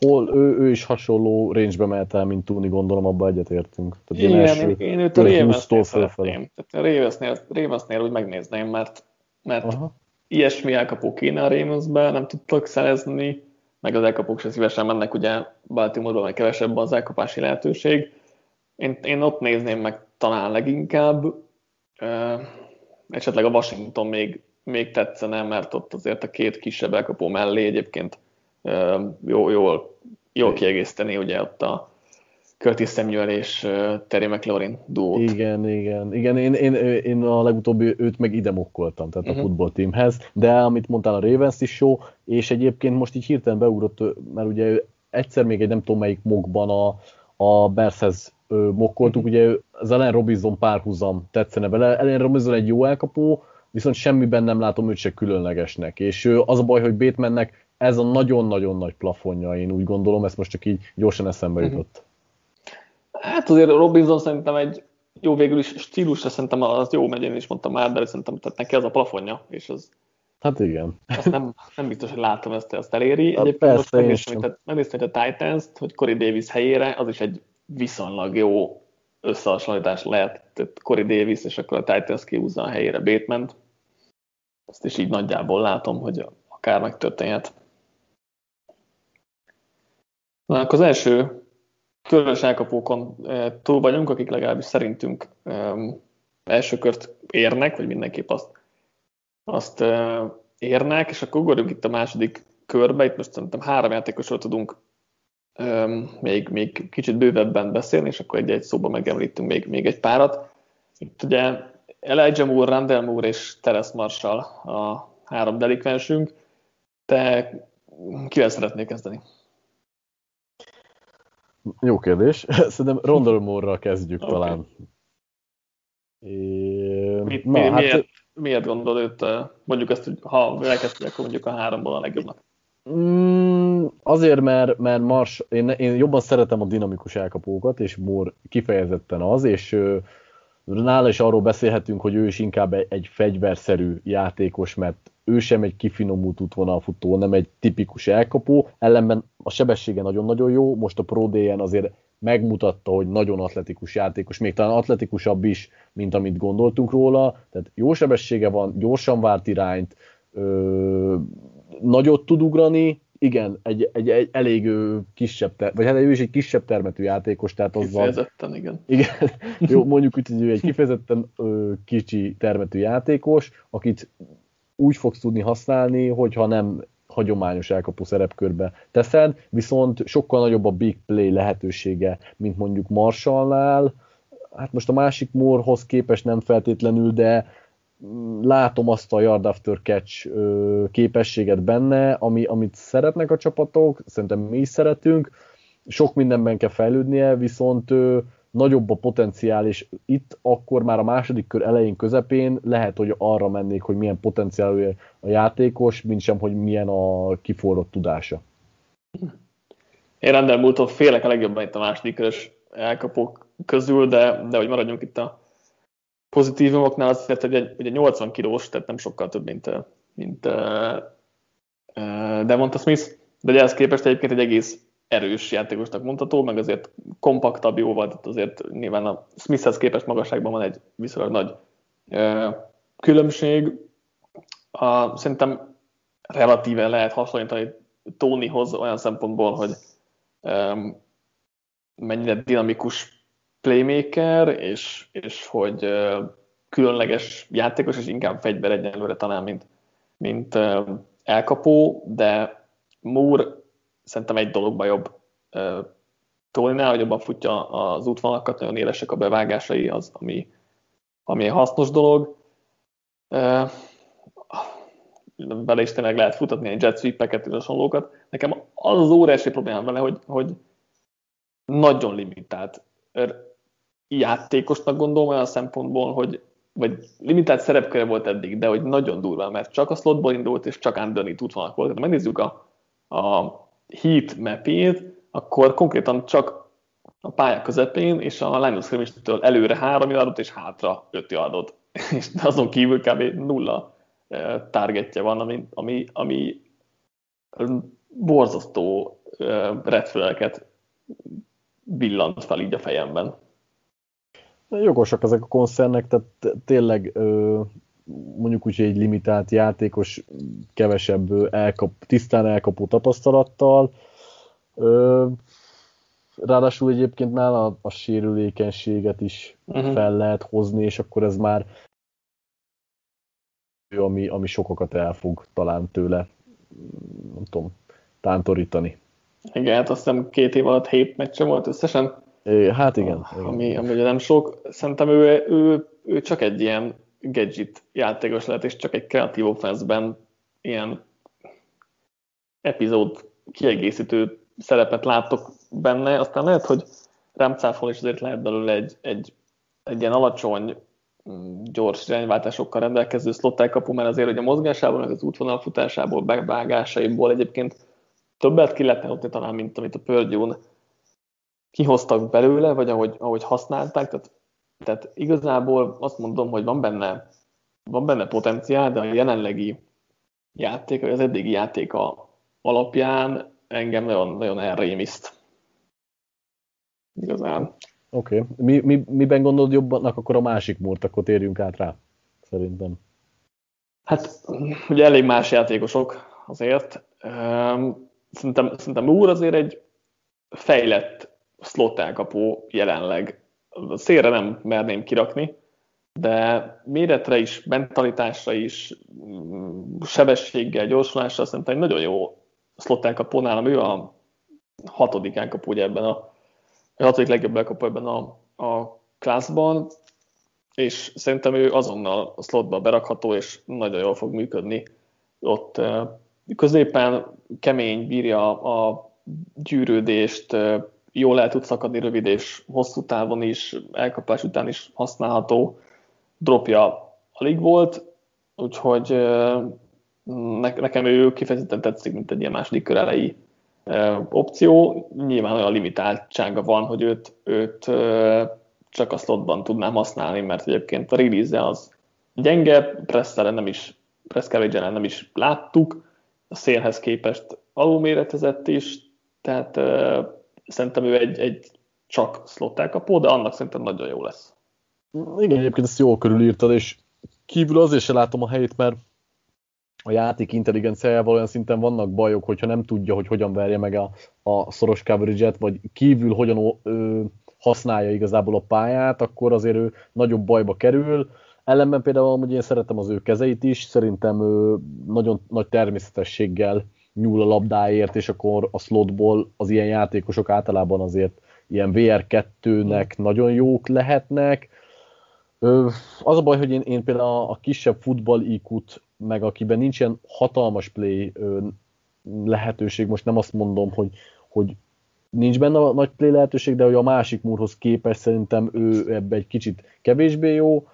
Hol ő, ő is hasonló range-be mehet el, mint Tuni, gondolom, abban egyetértünk. Tehát Igen, első, én őt a Ravensnél szeretném. Tehát a Ravensnél, úgy megnézném, mert, mert Aha. ilyesmi elkapó kéne a Ravensbe, nem tudtak szerezni, meg az elkapók se szívesen mennek, ugye Baltimore-ban meg kevesebb az elkapási lehetőség. Én, én ott nézném meg talán leginkább, uh, esetleg a Washington még, még tetszene, mert ott azért a két kisebb elkapó mellé egyébként jó, jól, jól kiegészíteni ugye ott a Curtis Samuel és Terry McLaurin duót. Igen, igen, igen, én, én, én a legutóbbi őt meg ide mokkoltam, tehát uh-huh. a mhm. futballteamhez, de amit mondtál a Ravens is show, és egyébként most így hirtelen beugrott, mert ugye ő egyszer még egy nem tudom melyik mokban a, a Bershez mokkoltuk, uh-huh. ugye az Allen Robinson párhuzam tetszene vele, Allen Robinson egy jó elkapó, viszont semmiben nem látom őt se különlegesnek. És az a baj, hogy Batemannek ez a nagyon-nagyon nagy plafonja, én úgy gondolom, ezt most csak így gyorsan eszembe mhm. jutott. Hát azért Robinson szerintem egy jó végül is stílusra szerintem az jó, mert én is mondtam már, de szerintem tehát neki az a plafonja, és az Hát igen. Azt nem, nem biztos, hogy látom ezt, ezt eléri. Hát Egyébként most megnéztem, hogy, megnéztem, hogy a Titans-t, hogy Corey Davis helyére, az is egy viszonylag jó összehasonlítás lehet. Tehát Corey Davis, és akkor a Titans kihúzza a helyére bateman -t. Ezt is így nagyjából látom, hogy akár megtörténhet. Na, akkor az első körös elkapókon eh, túl vagyunk, akik legalábbis szerintünk első kört érnek, vagy mindenképp azt, azt uh, érnek, és akkor ugorjunk itt a második körbe, itt most szerintem három játékosról tudunk még, még kicsit bővebben beszélni, és akkor egy-egy szóban megemlítünk még, még egy párat. Itt ugye Elijah Moore, Randall Moore és Teres Marshall a három delikvensünk. Te kivel szeretnék kezdeni? Jó kérdés. Szerintem Rondell Moore-ral kezdjük okay. talán. É... Mi, Na, mi, hát... miért, miért gondolod őt, mondjuk ezt, hogy ha elkezdjük, akkor mondjuk a háromból a legjobbnak? Mm, azért, mert, mert Mars, én, én jobban szeretem a dinamikus elkapókat, és Moore kifejezetten az, és nála is arról beszélhetünk, hogy ő is inkább egy, egy fegyverszerű játékos, mert ő sem egy kifinomult útvonalfutó, nem egy tipikus elkapó, ellenben a sebessége nagyon-nagyon jó, most a Pro D-en azért megmutatta, hogy nagyon atletikus játékos, még talán atletikusabb is, mint amit gondoltunk róla, tehát jó sebessége van, gyorsan várt irányt, ö, nagyot tud ugrani, igen, egy, egy, egy elég kisebb, ter, vagy hát ő is egy kisebb termetű játékos, tehát az Kifejezetten, igen. Igen, jó, mondjuk úgy, hogy ő egy kifejezetten ö, kicsi termetű játékos, akit úgy fogsz tudni használni, hogyha nem hagyományos elkapó szerepkörbe teszed, viszont sokkal nagyobb a big play lehetősége, mint mondjuk Marshallnál. Hát most a másik Moore-hoz képest nem feltétlenül, de mm, látom azt a yard after catch képességet benne, ami, amit szeretnek a csapatok, szerintem mi is szeretünk, sok mindenben kell fejlődnie, viszont nagyobb a potenciál, és itt akkor már a második kör elején, közepén lehet, hogy arra mennék, hogy milyen potenciálú a játékos, mint sem, hogy milyen a kiforrott tudása. Én Randall Moulton félek a legjobban itt a második körös elkapók közül, de, de hogy maradjunk itt a pozitívumoknál, azért, hogy egy, egy 80 kilós, tehát nem sokkal több, mint, mint uh, uh, Devonta Smith, de ehhez képest egyébként egy egész erős játékosnak mondható, meg azért kompaktabb jóval, tehát azért nyilván a Smithhez képest magasságban van egy viszonylag nagy ö, különbség. A, szerintem relatíven lehet hasonlítani Tonyhoz olyan szempontból, hogy ö, mennyire dinamikus playmaker, és, és hogy ö, különleges játékos, és inkább fegyver egyenlőre talán, mint, mint ö, elkapó, de Moore szerintem egy dologban jobb Tolinál, hogy jobban futja az útvonalakat, nagyon élesek a bevágásai, az, ami, ami hasznos dolog. Vele is tényleg lehet futatni egy jet sweep-eket hasonlókat. Nekem az az óriási problémám vele, hogy, hogy nagyon limitált játékosnak gondolom olyan szempontból, hogy vagy limitált szerepköre volt eddig, de hogy nagyon durva, mert csak a slotból indult, és csak underneath útvonalak volt. Megnézzük a, a heat mapét, akkor konkrétan csak a pálya közepén és a line of scrimmage-től előre három yardot és hátra öt yardot. És azon kívül kb. nulla e, targetje van, ami, ami, ami borzasztó e, redfleleket billant fel így a fejemben. Jogosak ezek a koncernek, tehát tényleg mondjuk úgy, egy limitált játékos, kevesebb elkap, tisztán elkapó tapasztalattal. Ráadásul egyébként nála a, a sérülékenységet is uh-huh. fel lehet hozni, és akkor ez már ami, ami sokakat el fog talán tőle, nem tudom, tántorítani. Igen, hát azt hiszem két év alatt hét meccse volt összesen. É, hát igen. Ami, igen. ami ugye nem sok. Szerintem ő, ő, ő csak egy ilyen gadget játékos lehet, és csak egy kreatív offenszben ilyen epizód kiegészítő szerepet látok benne, aztán lehet, hogy Rámcáfol is azért lehet belőle egy, egy, egy ilyen alacsony mm, gyors irányváltásokkal rendelkező slot kapu, mert azért hogy a mozgásából, az útvonal futásából, bevágásaiból egyébként többet ki lehetne adni talán, mint amit a Pörgyón kihoztak belőle, vagy ahogy, ahogy használták. Tehát, tehát igazából azt mondom, hogy van benne, van benne potenciál, de a jelenlegi játék, vagy az eddigi játéka alapján engem nagyon, nagyon elrémiszt. Igazán. Oké. Okay. Mi, mi, miben gondolod jobbanak akkor a másik múrt, akkor térjünk át rá, szerintem. Hát, ugye elég más játékosok azért. Szerintem, szerintem úr azért egy fejlett slot elkapó jelenleg. Szélre nem merném kirakni, de méretre is, mentalitásra is, sebességgel, gyorsulással szerintem egy nagyon jó slot elkapó nálam. Ő a hatodik elkapó ugye ebben a a hatodik legjobb elkapó ebben a, a klászban, és szerintem ő azonnal a slotba berakható, és nagyon jól fog működni. Ott középen kemény, bírja a gyűrődést, jól el tud szakadni rövid és hosszú távon is, elkapás után is használható. Dropja alig volt, úgyhogy nekem ő kifejezetten tetszik, mint egy ilyen második kör elejé opció. Nyilván olyan limitáltsága van, hogy őt, őt csak a slotban tudnám használni, mert egyébként a release az gyenge, presszere nem is, press nem is láttuk, a szélhez képest alulméretezett is, tehát szerintem ő egy, egy csak slot elkapó, de annak szerintem nagyon jó lesz. Igen, egyébként ezt jól körülírtad, és kívül azért se látom a helyét, mert a játék intelligenciájával olyan szinten vannak bajok, hogyha nem tudja, hogy hogyan verje meg a, a szoros coverage-et, vagy kívül hogyan ö, használja igazából a pályát, akkor azért ő nagyobb bajba kerül. Ellenben például hogy én szeretem az ő kezeit is, szerintem ő nagyon nagy természetességgel nyúl a labdáért, és akkor a slotból az ilyen játékosok általában azért ilyen VR2-nek nagyon jók lehetnek. Az a baj, hogy én, én például a, kisebb futball IQ-t meg akiben nincs ilyen hatalmas play lehetőség, most nem azt mondom, hogy, hogy nincs benne a nagy play lehetőség, de hogy a másik múrhoz képest szerintem ő ebbe egy kicsit kevésbé jó,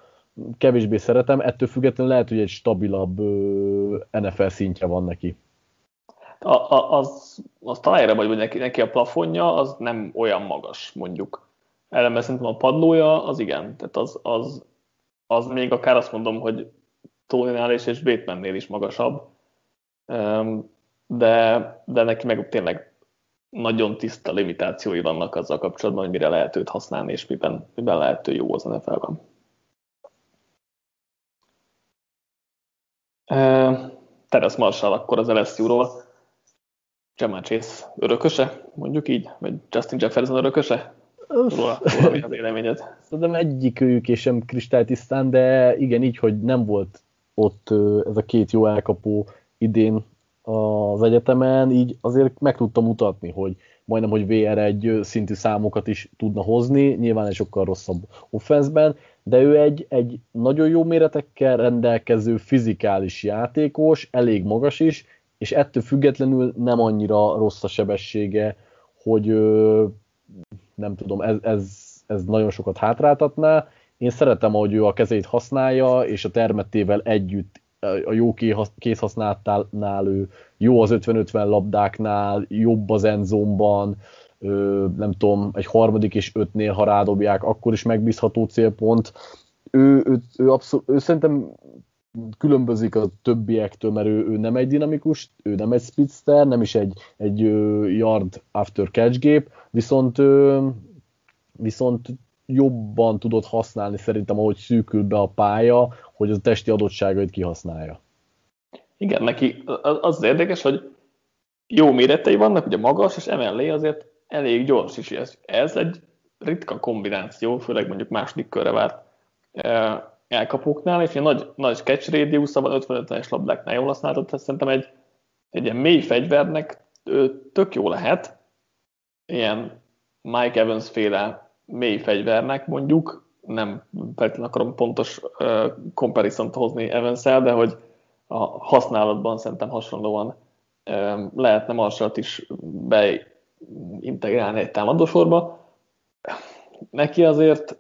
kevésbé szeretem, ettől függetlenül lehet, hogy egy stabilabb NFL szintje van neki. Az, az talán vagy, hogy neki, neki a plafonja az nem olyan magas, mondjuk. Ellenben szerintem a padlója az igen, tehát az, az, az még akár azt mondom, hogy Tóninál és, és Batemannél is magasabb, de, de neki meg tényleg nagyon tiszta limitációi vannak azzal kapcsolatban, hogy mire lehet őt használni, és miben, miben lehet ő jó az NFL-ben. Terence Marshall akkor az LSU-ról. Jamal Chase örököse, mondjuk így? Vagy Justin Jefferson örököse? Róla, róla mi a véleményed? Szerintem egyik őjük és sem kristálytisztán, de igen, így, hogy nem volt ott ez a két jó elkapó idén az egyetemen, így azért meg tudtam mutatni, hogy majdnem, hogy VR1 szintű számokat is tudna hozni, nyilván egy sokkal rosszabb offenszben, de ő egy, egy nagyon jó méretekkel rendelkező fizikális játékos, elég magas is, és ettől függetlenül nem annyira rossz a sebessége, hogy nem tudom, ez, ez, ez nagyon sokat hátráltatná, én szeretem, hogy ő a kezét használja, és a termettével együtt a jó kézhasználtnál ő jó az 50-50 labdáknál, jobb az enzomban, nem tudom, egy harmadik és ötnél, ha rádobják, akkor is megbízható célpont. Ő, ő, ő, abszol, ő szerintem különbözik a többiektől, mert ő, ő nem egy dinamikus, ő nem egy speedster, nem is egy, egy yard after catch gép, viszont viszont jobban tudod használni szerintem, ahogy szűkül be a pálya, hogy az a testi adottságait kihasználja. Igen, neki az, az érdekes, hogy jó méretei vannak, ugye magas, és emellé azért elég gyors is. Ez, ez egy ritka kombináció, főleg mondjuk második körre várt e, elkapóknál, és egy nagy, nagy catch radius van 55-es labdáknál jól használható, tehát szerintem egy, egy ilyen mély fegyvernek tök jó lehet, ilyen Mike Evans féle mély fegyvernek mondjuk, nem feltétlenül akarom pontos uh, comparison hozni evans de hogy a használatban szerintem hasonlóan um, lehetne Marsalt is beintegrálni egy támadósorba. Neki azért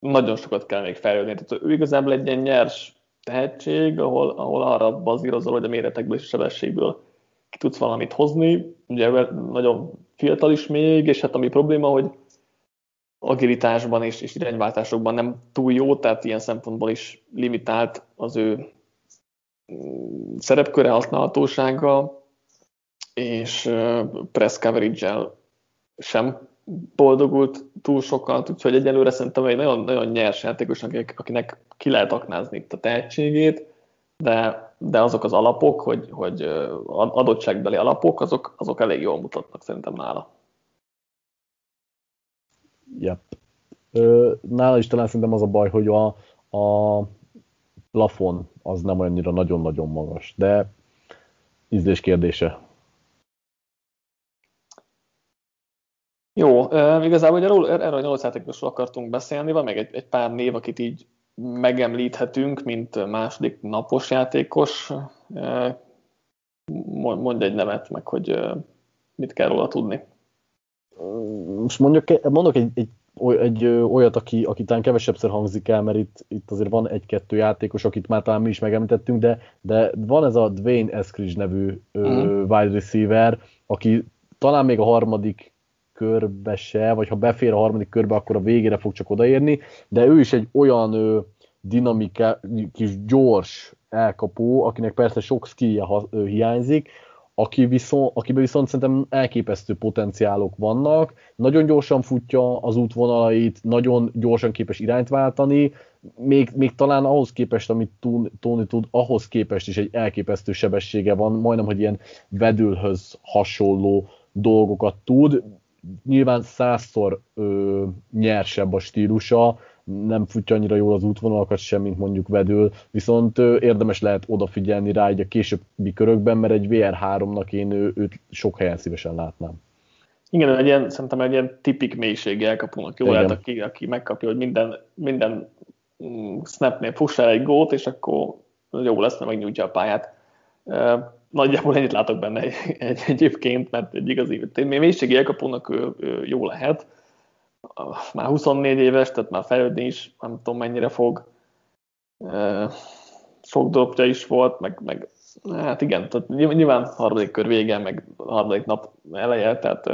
nagyon sokat kell még fejlődni. Tehát ő igazából egy ilyen nyers tehetség, ahol, ahol arra bazírozol, hogy a méretekből és a sebességből ki tudsz valamit hozni. Ugye nagyon fiatal is még, és hát ami probléma, hogy agilitásban és, és irányváltásokban nem túl jó, tehát ilyen szempontból is limitált az ő mm, szerepköre használhatósága, és press coverage sem boldogult túl sokat, úgyhogy egyelőre szerintem egy nagyon, nagyon nyers játékos, akinek ki lehet aknázni itt a tehetségét, de, de azok az alapok, hogy, hogy adottságbeli alapok, azok, azok elég jól mutatnak szerintem nála. Yep. nála is talán szerintem az a baj, hogy a, a plafon az nem annyira nagyon-nagyon magas, de ízlés kérdése. Jó, igazából erről, erről a nyolc játékosról akartunk beszélni, van még egy, egy pár név, akit így megemlíthetünk, mint második napos játékos. Mondj egy nevet, meg hogy mit kell róla tudni. Most mondjuk, mondok egy, egy, egy olyat, aki, aki talán kevesebbszer hangzik el, mert itt, itt azért van egy-kettő játékos, akit már talán mi is megemlítettünk, de, de van ez a Dwayne Eskridge nevű mm. wide receiver, aki talán még a harmadik körbe se, vagy ha befér a harmadik körbe, akkor a végére fog csak odaérni, de ő is egy olyan ö, dinamika, kis gyors elkapó, akinek persze sok skillje hiányzik, aki viszont, akiben viszont szerintem elképesztő potenciálok vannak, nagyon gyorsan futja az útvonalait, nagyon gyorsan képes irányt váltani, még, még talán ahhoz képest, amit Tony tud, ahhoz képest is egy elképesztő sebessége van, majdnem, hogy ilyen vedülhöz hasonló dolgokat tud, nyilván százszor ö, nyersebb a stílusa, nem futja annyira jól az útvonalakat sem, mint mondjuk vedül, viszont ö, érdemes lehet odafigyelni rá egy a későbbi körökben, mert egy VR3-nak én ő, őt sok helyen szívesen látnám. Igen, egy ilyen, szerintem egy ilyen tipik mélységi elkapónak jó lehet, aki, aki megkapja, hogy minden, minden mm, snapnél fuss el egy gót, és akkor jó lesz, mert megnyújtja a pályát nagyjából ennyit látok benne egy, egy, egyébként, mert egy igazi mélységi elkapónak ő, ő jó lehet. Már 24 éves, tehát már fejlődni is, nem tudom mennyire fog. Sok dropja is volt, meg, meg hát igen, tehát nyilván harmadik kör vége, meg harmadik nap eleje, tehát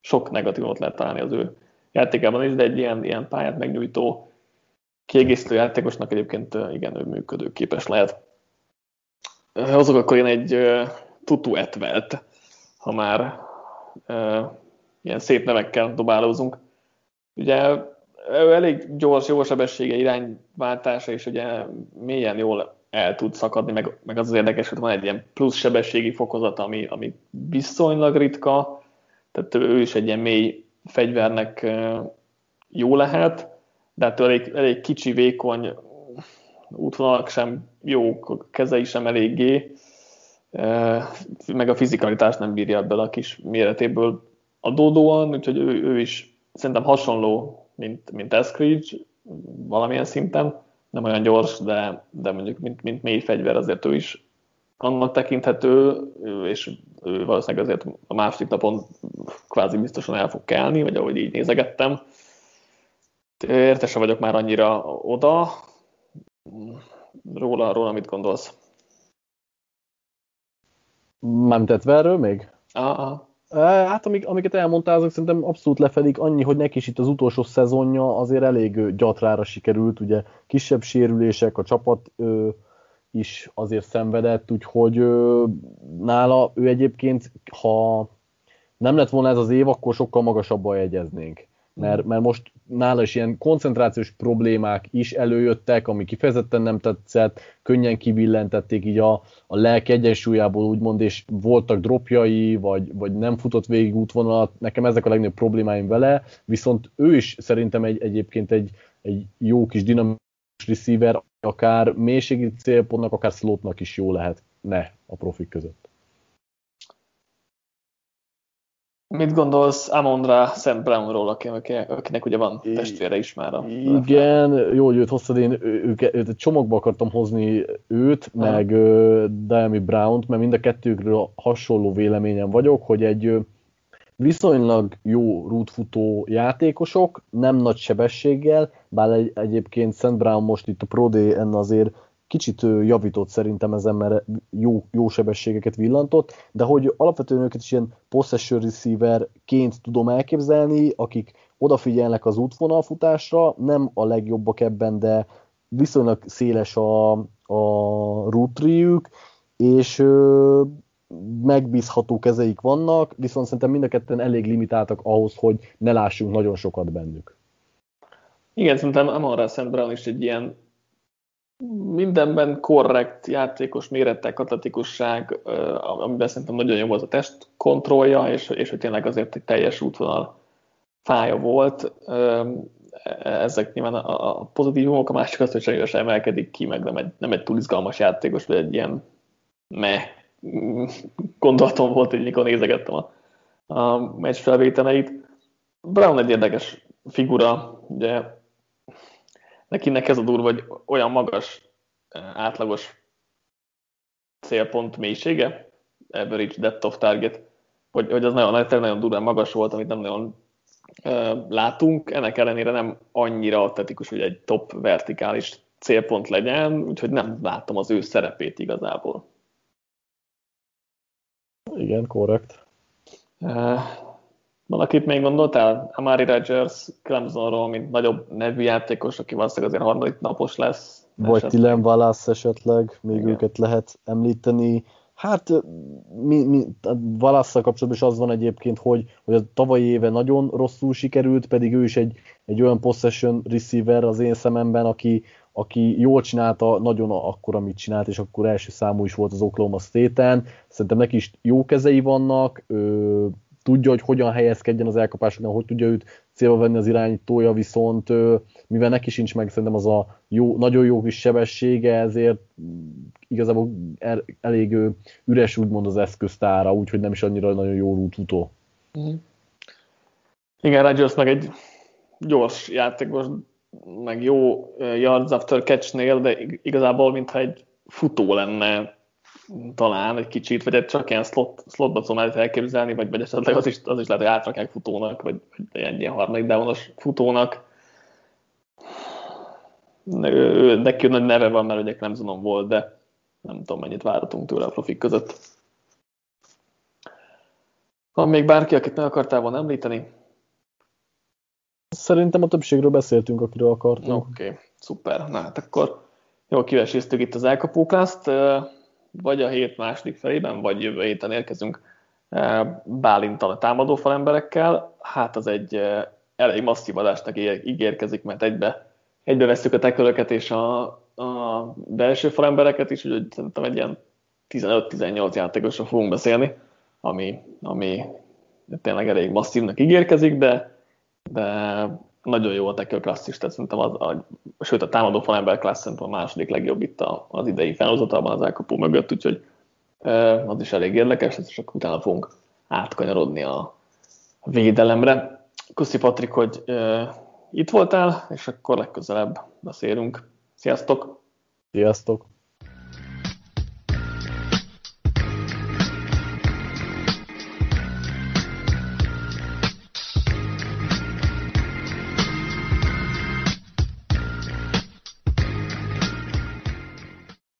sok negatívot lehet találni az ő játékában is, de egy ilyen, ilyen pályát megnyújtó kiegészítő játékosnak egyébként igen, ő működőképes lehet hozok akkor én egy tutu etvelt, ha már ilyen szép nevekkel dobálózunk. Ugye ő elég gyors, jó sebessége, irányváltása, és ugye mélyen jól el tud szakadni, meg, meg az az érdekes, hogy van egy ilyen plusz sebességi fokozat, ami, ami viszonylag ritka, tehát ő is egy ilyen mély fegyvernek jó lehet, de hát elég, elég kicsi, vékony, útvonalak sem jók, a kezei sem eléggé, meg a fizikalitás nem bírja ebből a kis méretéből adódóan, úgyhogy ő, ő is szerintem hasonló, mint, mint Eskridge valamilyen szinten, nem olyan gyors, de, de mondjuk mint, mint mély fegyver azért ő is annak tekinthető, és ő valószínűleg azért a második napon kvázi biztosan el fog kelni, vagy ahogy így nézegettem. Értese vagyok már annyira oda, róla, róla mit gondolsz? Nem tett erről még? Aha. Hát amik, amiket elmondtál, azok szerintem abszolút lefedik, annyi, hogy neki is itt az utolsó szezonja azért elég gyatrára sikerült, ugye kisebb sérülések, a csapat ö, is azért szenvedett, úgyhogy ö, nála ő egyébként, ha nem lett volna ez az év, akkor sokkal magasabban jegyeznénk mert, mert most nála is ilyen koncentrációs problémák is előjöttek, ami kifejezetten nem tetszett, könnyen kibillentették így a, a lelk egyensúlyából úgymond, és voltak dropjai, vagy, vagy nem futott végig útvonalat, nekem ezek a legnagyobb problémáim vele, viszont ő is szerintem egy, egyébként egy, egy jó kis dinamikus receiver, akár mélységi célpontnak, akár slotnak is jó lehet ne a profik között. Mit gondolsz Amondra Sam Brownról, akinek ugye van testvére is már a Igen, jó, hogy őt hoztad, én őket, őt, csomagba akartam hozni őt, ha. meg uh, Diami Brown-t, mert mind a kettőkről hasonló véleményem vagyok, hogy egy viszonylag jó rútfutó játékosok, nem nagy sebességgel, bár egy, egyébként Szent Brown most itt a Pro D-en azért kicsit javított szerintem ezen, mert jó, jó sebességeket villantott, de hogy alapvetően őket is ilyen possession receiverként tudom elképzelni, akik odafigyelnek az útvonalfutásra, nem a legjobbak ebben, de viszonylag széles a, a rútriük, és ö, megbízható kezeik vannak, viszont szerintem mind a ketten elég limitáltak ahhoz, hogy ne lássunk nagyon sokat bennük. Igen, szerintem Amara Szent Brown is egy ilyen mindenben korrekt játékos méretek, atletikusság, amiben szerintem nagyon jó az a test kontrollja, és, és hogy tényleg azért egy teljes útvonal fája volt. Ezek nyilván a, a pozitívumok, a másik az, hogy sajnos emelkedik ki, meg nem egy, nem egy túl izgalmas játékos, vagy egy ilyen me gondolatom volt, hogy mikor nézegettem a, a meccs felvételeit. Brown egy érdekes figura, ugye nekinek ez a durva, hogy olyan magas, átlagos célpont mélysége, average depth of target, hogy, hogy az nagyon, nagyon, durván magas volt, amit nem nagyon látunk, ennek ellenére nem annyira atletikus, hogy egy top vertikális célpont legyen, úgyhogy nem látom az ő szerepét igazából. Igen, korrekt. Valakit még gondoltál? Amari Rodgers Clemsonról, mint nagyobb nevű játékos, aki valószínűleg azért harmadik napos lesz. Vagy Tilen Wallace esetleg, még Igen. őket lehet említeni. Hát mi, mi, wallace kapcsolatban is az van egyébként, hogy, hogy a tavalyi éve nagyon rosszul sikerült, pedig ő is egy, egy olyan possession receiver az én szememben, aki, aki jól csinálta nagyon akkor, amit csinált, és akkor első számú is volt az Oklahoma State-en. Szerintem neki is jó kezei vannak, ő, tudja, hogy hogyan helyezkedjen az elkapásoknál, hogy tudja őt célba venni az irányítója, viszont mivel neki sincs meg szerintem az a jó, nagyon jó kis sebessége, ezért igazából el, elég üres úgymond az eszköztára, úgyhogy nem is annyira nagyon jó útfutó. Mm. Igen, Rodgers meg egy gyors játékos, meg jó yards after catch-nél, de igazából mintha egy futó lenne talán egy kicsit, vagy egy csak ilyen slot, slotba tudom el elképzelni, vagy, vagy esetleg az is, az is lehet, hogy átrakják futónak, vagy, vagy egy ilyen harmadik downos futónak. Ő, neki nagy neve van, mert ugye Clemsonon volt, de nem tudom, mennyit várhatunk tőle a profik között. Van még bárki, akit meg akartál volna említeni? Szerintem a többségről beszéltünk, akiről akartunk. Oké, okay, szuper. Na hát akkor jó, kiveséztük itt az elkapóklászt vagy a hét második felében, vagy jövő héten érkezünk eh, Bálintal a támadó falemberekkel. Hát az egy eh, elég masszív adásnak ígérkezik, mert egybe, egybe veszük a tekölöket és a, a belső falembereket is, úgyhogy szerintem egy ilyen 15-18 játékosra fogunk beszélni, ami, ami tényleg elég masszívnak ígérkezik, de, de nagyon jó a tackle class is, tehát szerintem az, a, sőt a támadó falember class szerintem a második legjobb itt az idei felhozatalban az elkapó mögött, úgyhogy az is elég érdekes, és akkor utána fogunk átkanyarodni a védelemre. Köszi Patrik, hogy itt voltál, és akkor legközelebb beszélünk. Sziasztok! Sziasztok!